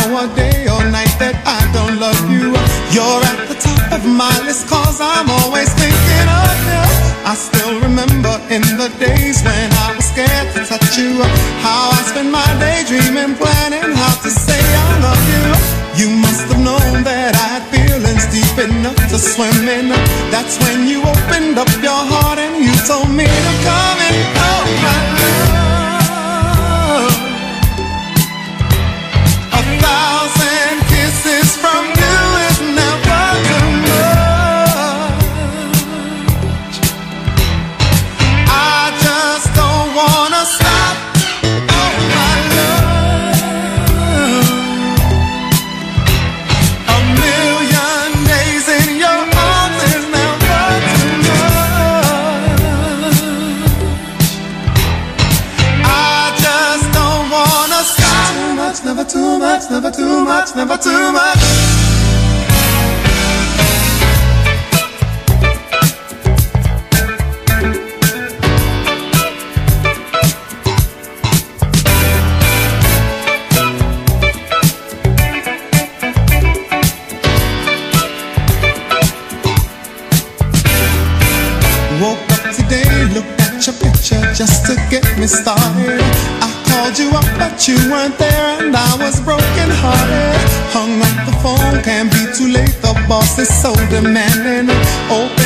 S36: hour, day or night that I don't love you. You're at the top of my list cause I'm always thinking of you. I still remember in the days when I was scared to touch you. How I spent my day dreaming, planning how to say I love you. You must have known that I had feelings deep enough to swim in. is so demanding. Oh,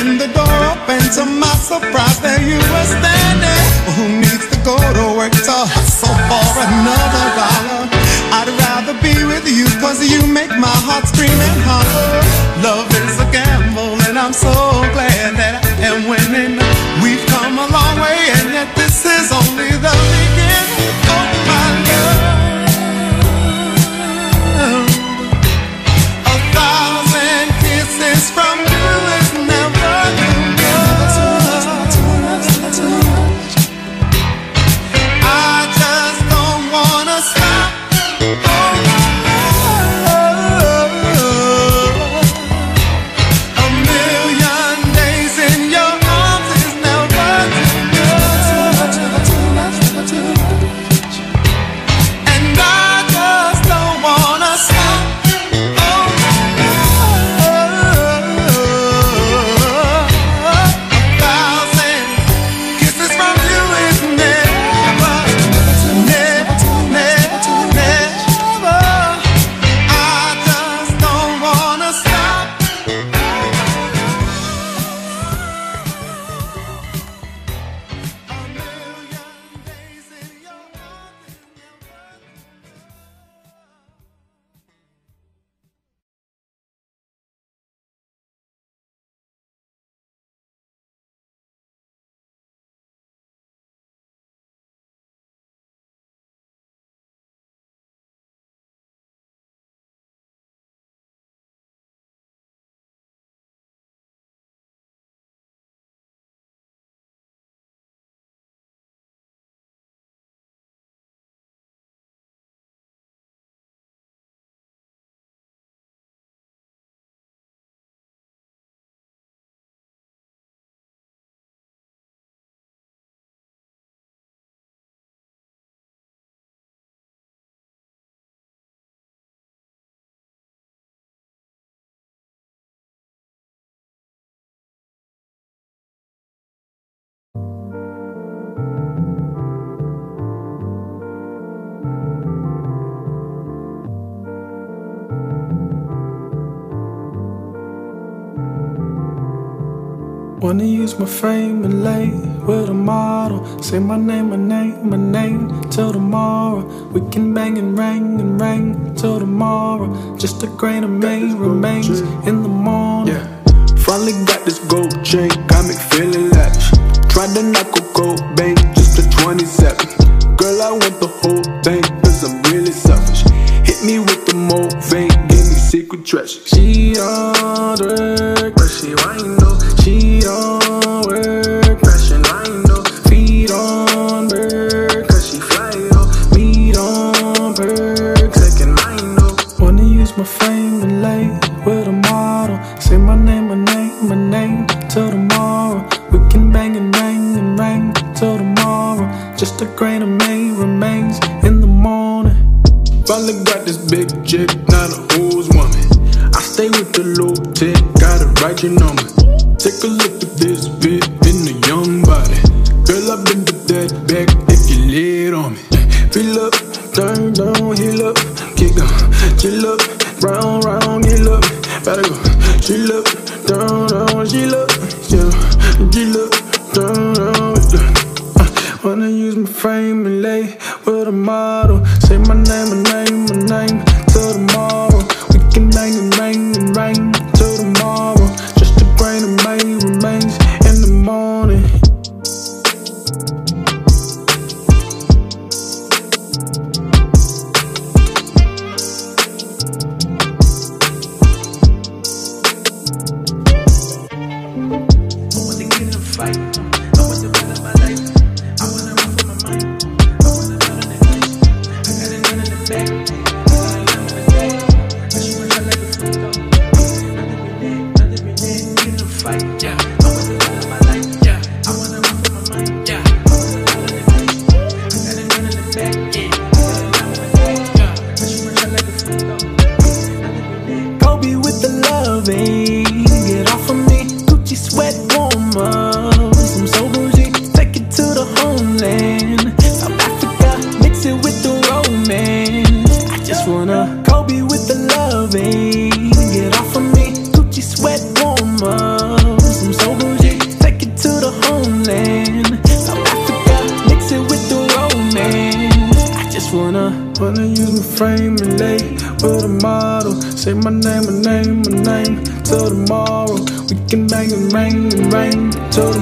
S36: Wanna
S37: use my fame and lay with a model. Say my name, my name, my name till tomorrow. We can bang and ring and ring till tomorrow. Just a grain of me remains in the morning.
S38: Yeah. Finally got this gold chain, got me feeling lavish. Tried to knock a gold bank just a 27. Girl, I want the whole thing, cause I'm really selfish. Hit me with the mole vein, give me secret treasure.
S37: She work, but she wine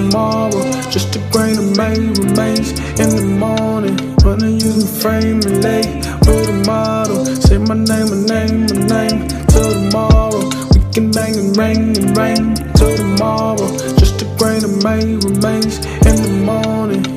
S37: tomorrow. Just a grain of me remains in the morning. Wanna use my frame and lay with a model. Say my name, my name, my name till tomorrow. We can bang and ring and ring till tomorrow. Just a grain of me remains in the morning.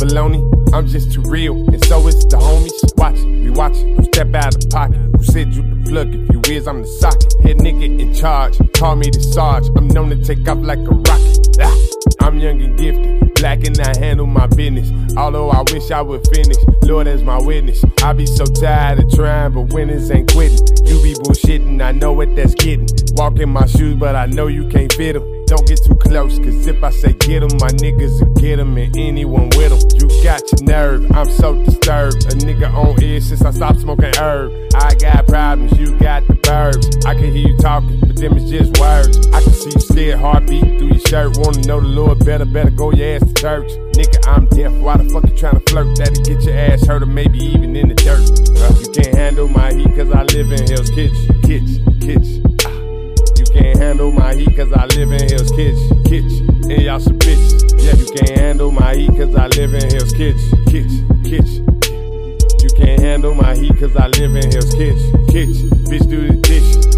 S8: Baloney. I'm just too real, and so is the homies. Watch it, we watch it. Don't step out of pocket. Who said you the plug? If you is, I'm the socket. Head nigga in charge. Call me the Sarge. I'm known to take off like a rocket. Ah, I'm young and gifted. Black and I handle my business. Although I wish I would finish. Lord as my witness. I be so tired of trying, but winners ain't quitting. You be bullshitting, I know what that's getting. Walk in my shoes, but I know you can't fit them. Don't get too close, cause if I say get 'em, my niggas will get 'em and anyone with 'em. You got your nerve, I'm so disturbed. A nigga on edge since I stopped smoking herb. I got problems, you got the burbs. I can hear you talking, but them is just words. I can see you scared heartbeat through your shirt. Wanna know the Lord better, better go your ass to church. Nigga, I'm deaf, why the fuck you tryna flirt? That'll get your ass hurt or maybe even in the dirt. Uh, you can't handle my heat cause I live in Hell's Kitchen, kitchen, kitchen. Can't handle my heat cause I live in Hell's Kitchen, kitchen. And y'all some bitches. Yeah, you can't handle my heat cause I live in Hell's Kitchen, kitchen, kitchen. You can't handle my heat cause I live in Hell's Kitchen, kitchen. Bitch, do the dishes.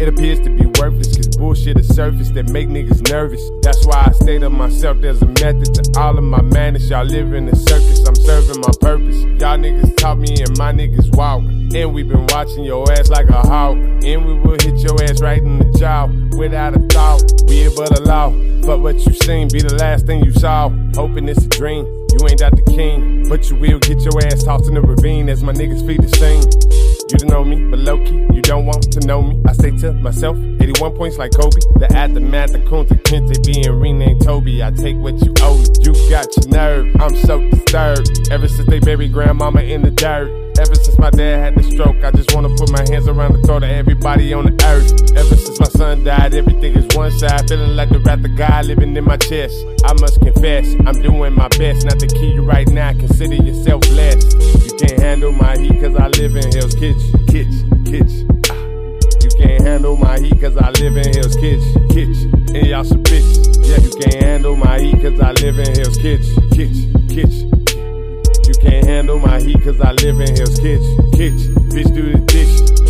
S8: It appears to be worthless, cause bullshit is surface that make niggas nervous. That's why I say to myself, there's a method to all of my madness. Y'all live in the circus, I'm serving my purpose. Y'all niggas taught me and my niggas walk. And we been watching your ass like a hawk. And we will hit your ass right in the jaw without a thought. It but a law. But what you seen be the last thing you saw. Hoping it's a dream. You ain't out the king, but you will get your ass tossed in the ravine as my niggas feed the sing. You don't know me, but low key, you don't want to know me. I say to myself, 81 points like Kobe. The aftermath, the Kunta Kinte being renamed Toby. I take what you owe me. You got your nerve, I'm so disturbed. Ever since they buried grandmama in the dirt. Ever since my dad had the stroke, I just wanna put my hands around the throat of everybody on the earth. Ever since my son died, everything is one side. Feeling like the wrath of God living in my chest. I must confess, I'm doing my best not to kill you right now. Consider yourself blessed. You can't handle my heat cause I live in Hell's Kitchen. Kitchen, kitchen. Ah. You can't handle my heat cause I live in Hell's Kitchen. Kitchen. And y'all some bitches. Yeah, you can't handle my heat cause I live in Hell's Kitchen. Kitchen, kitchen. You can't handle my heat cause I live in Hell's Kitchen. Kitchen. Bitch, do the dishes.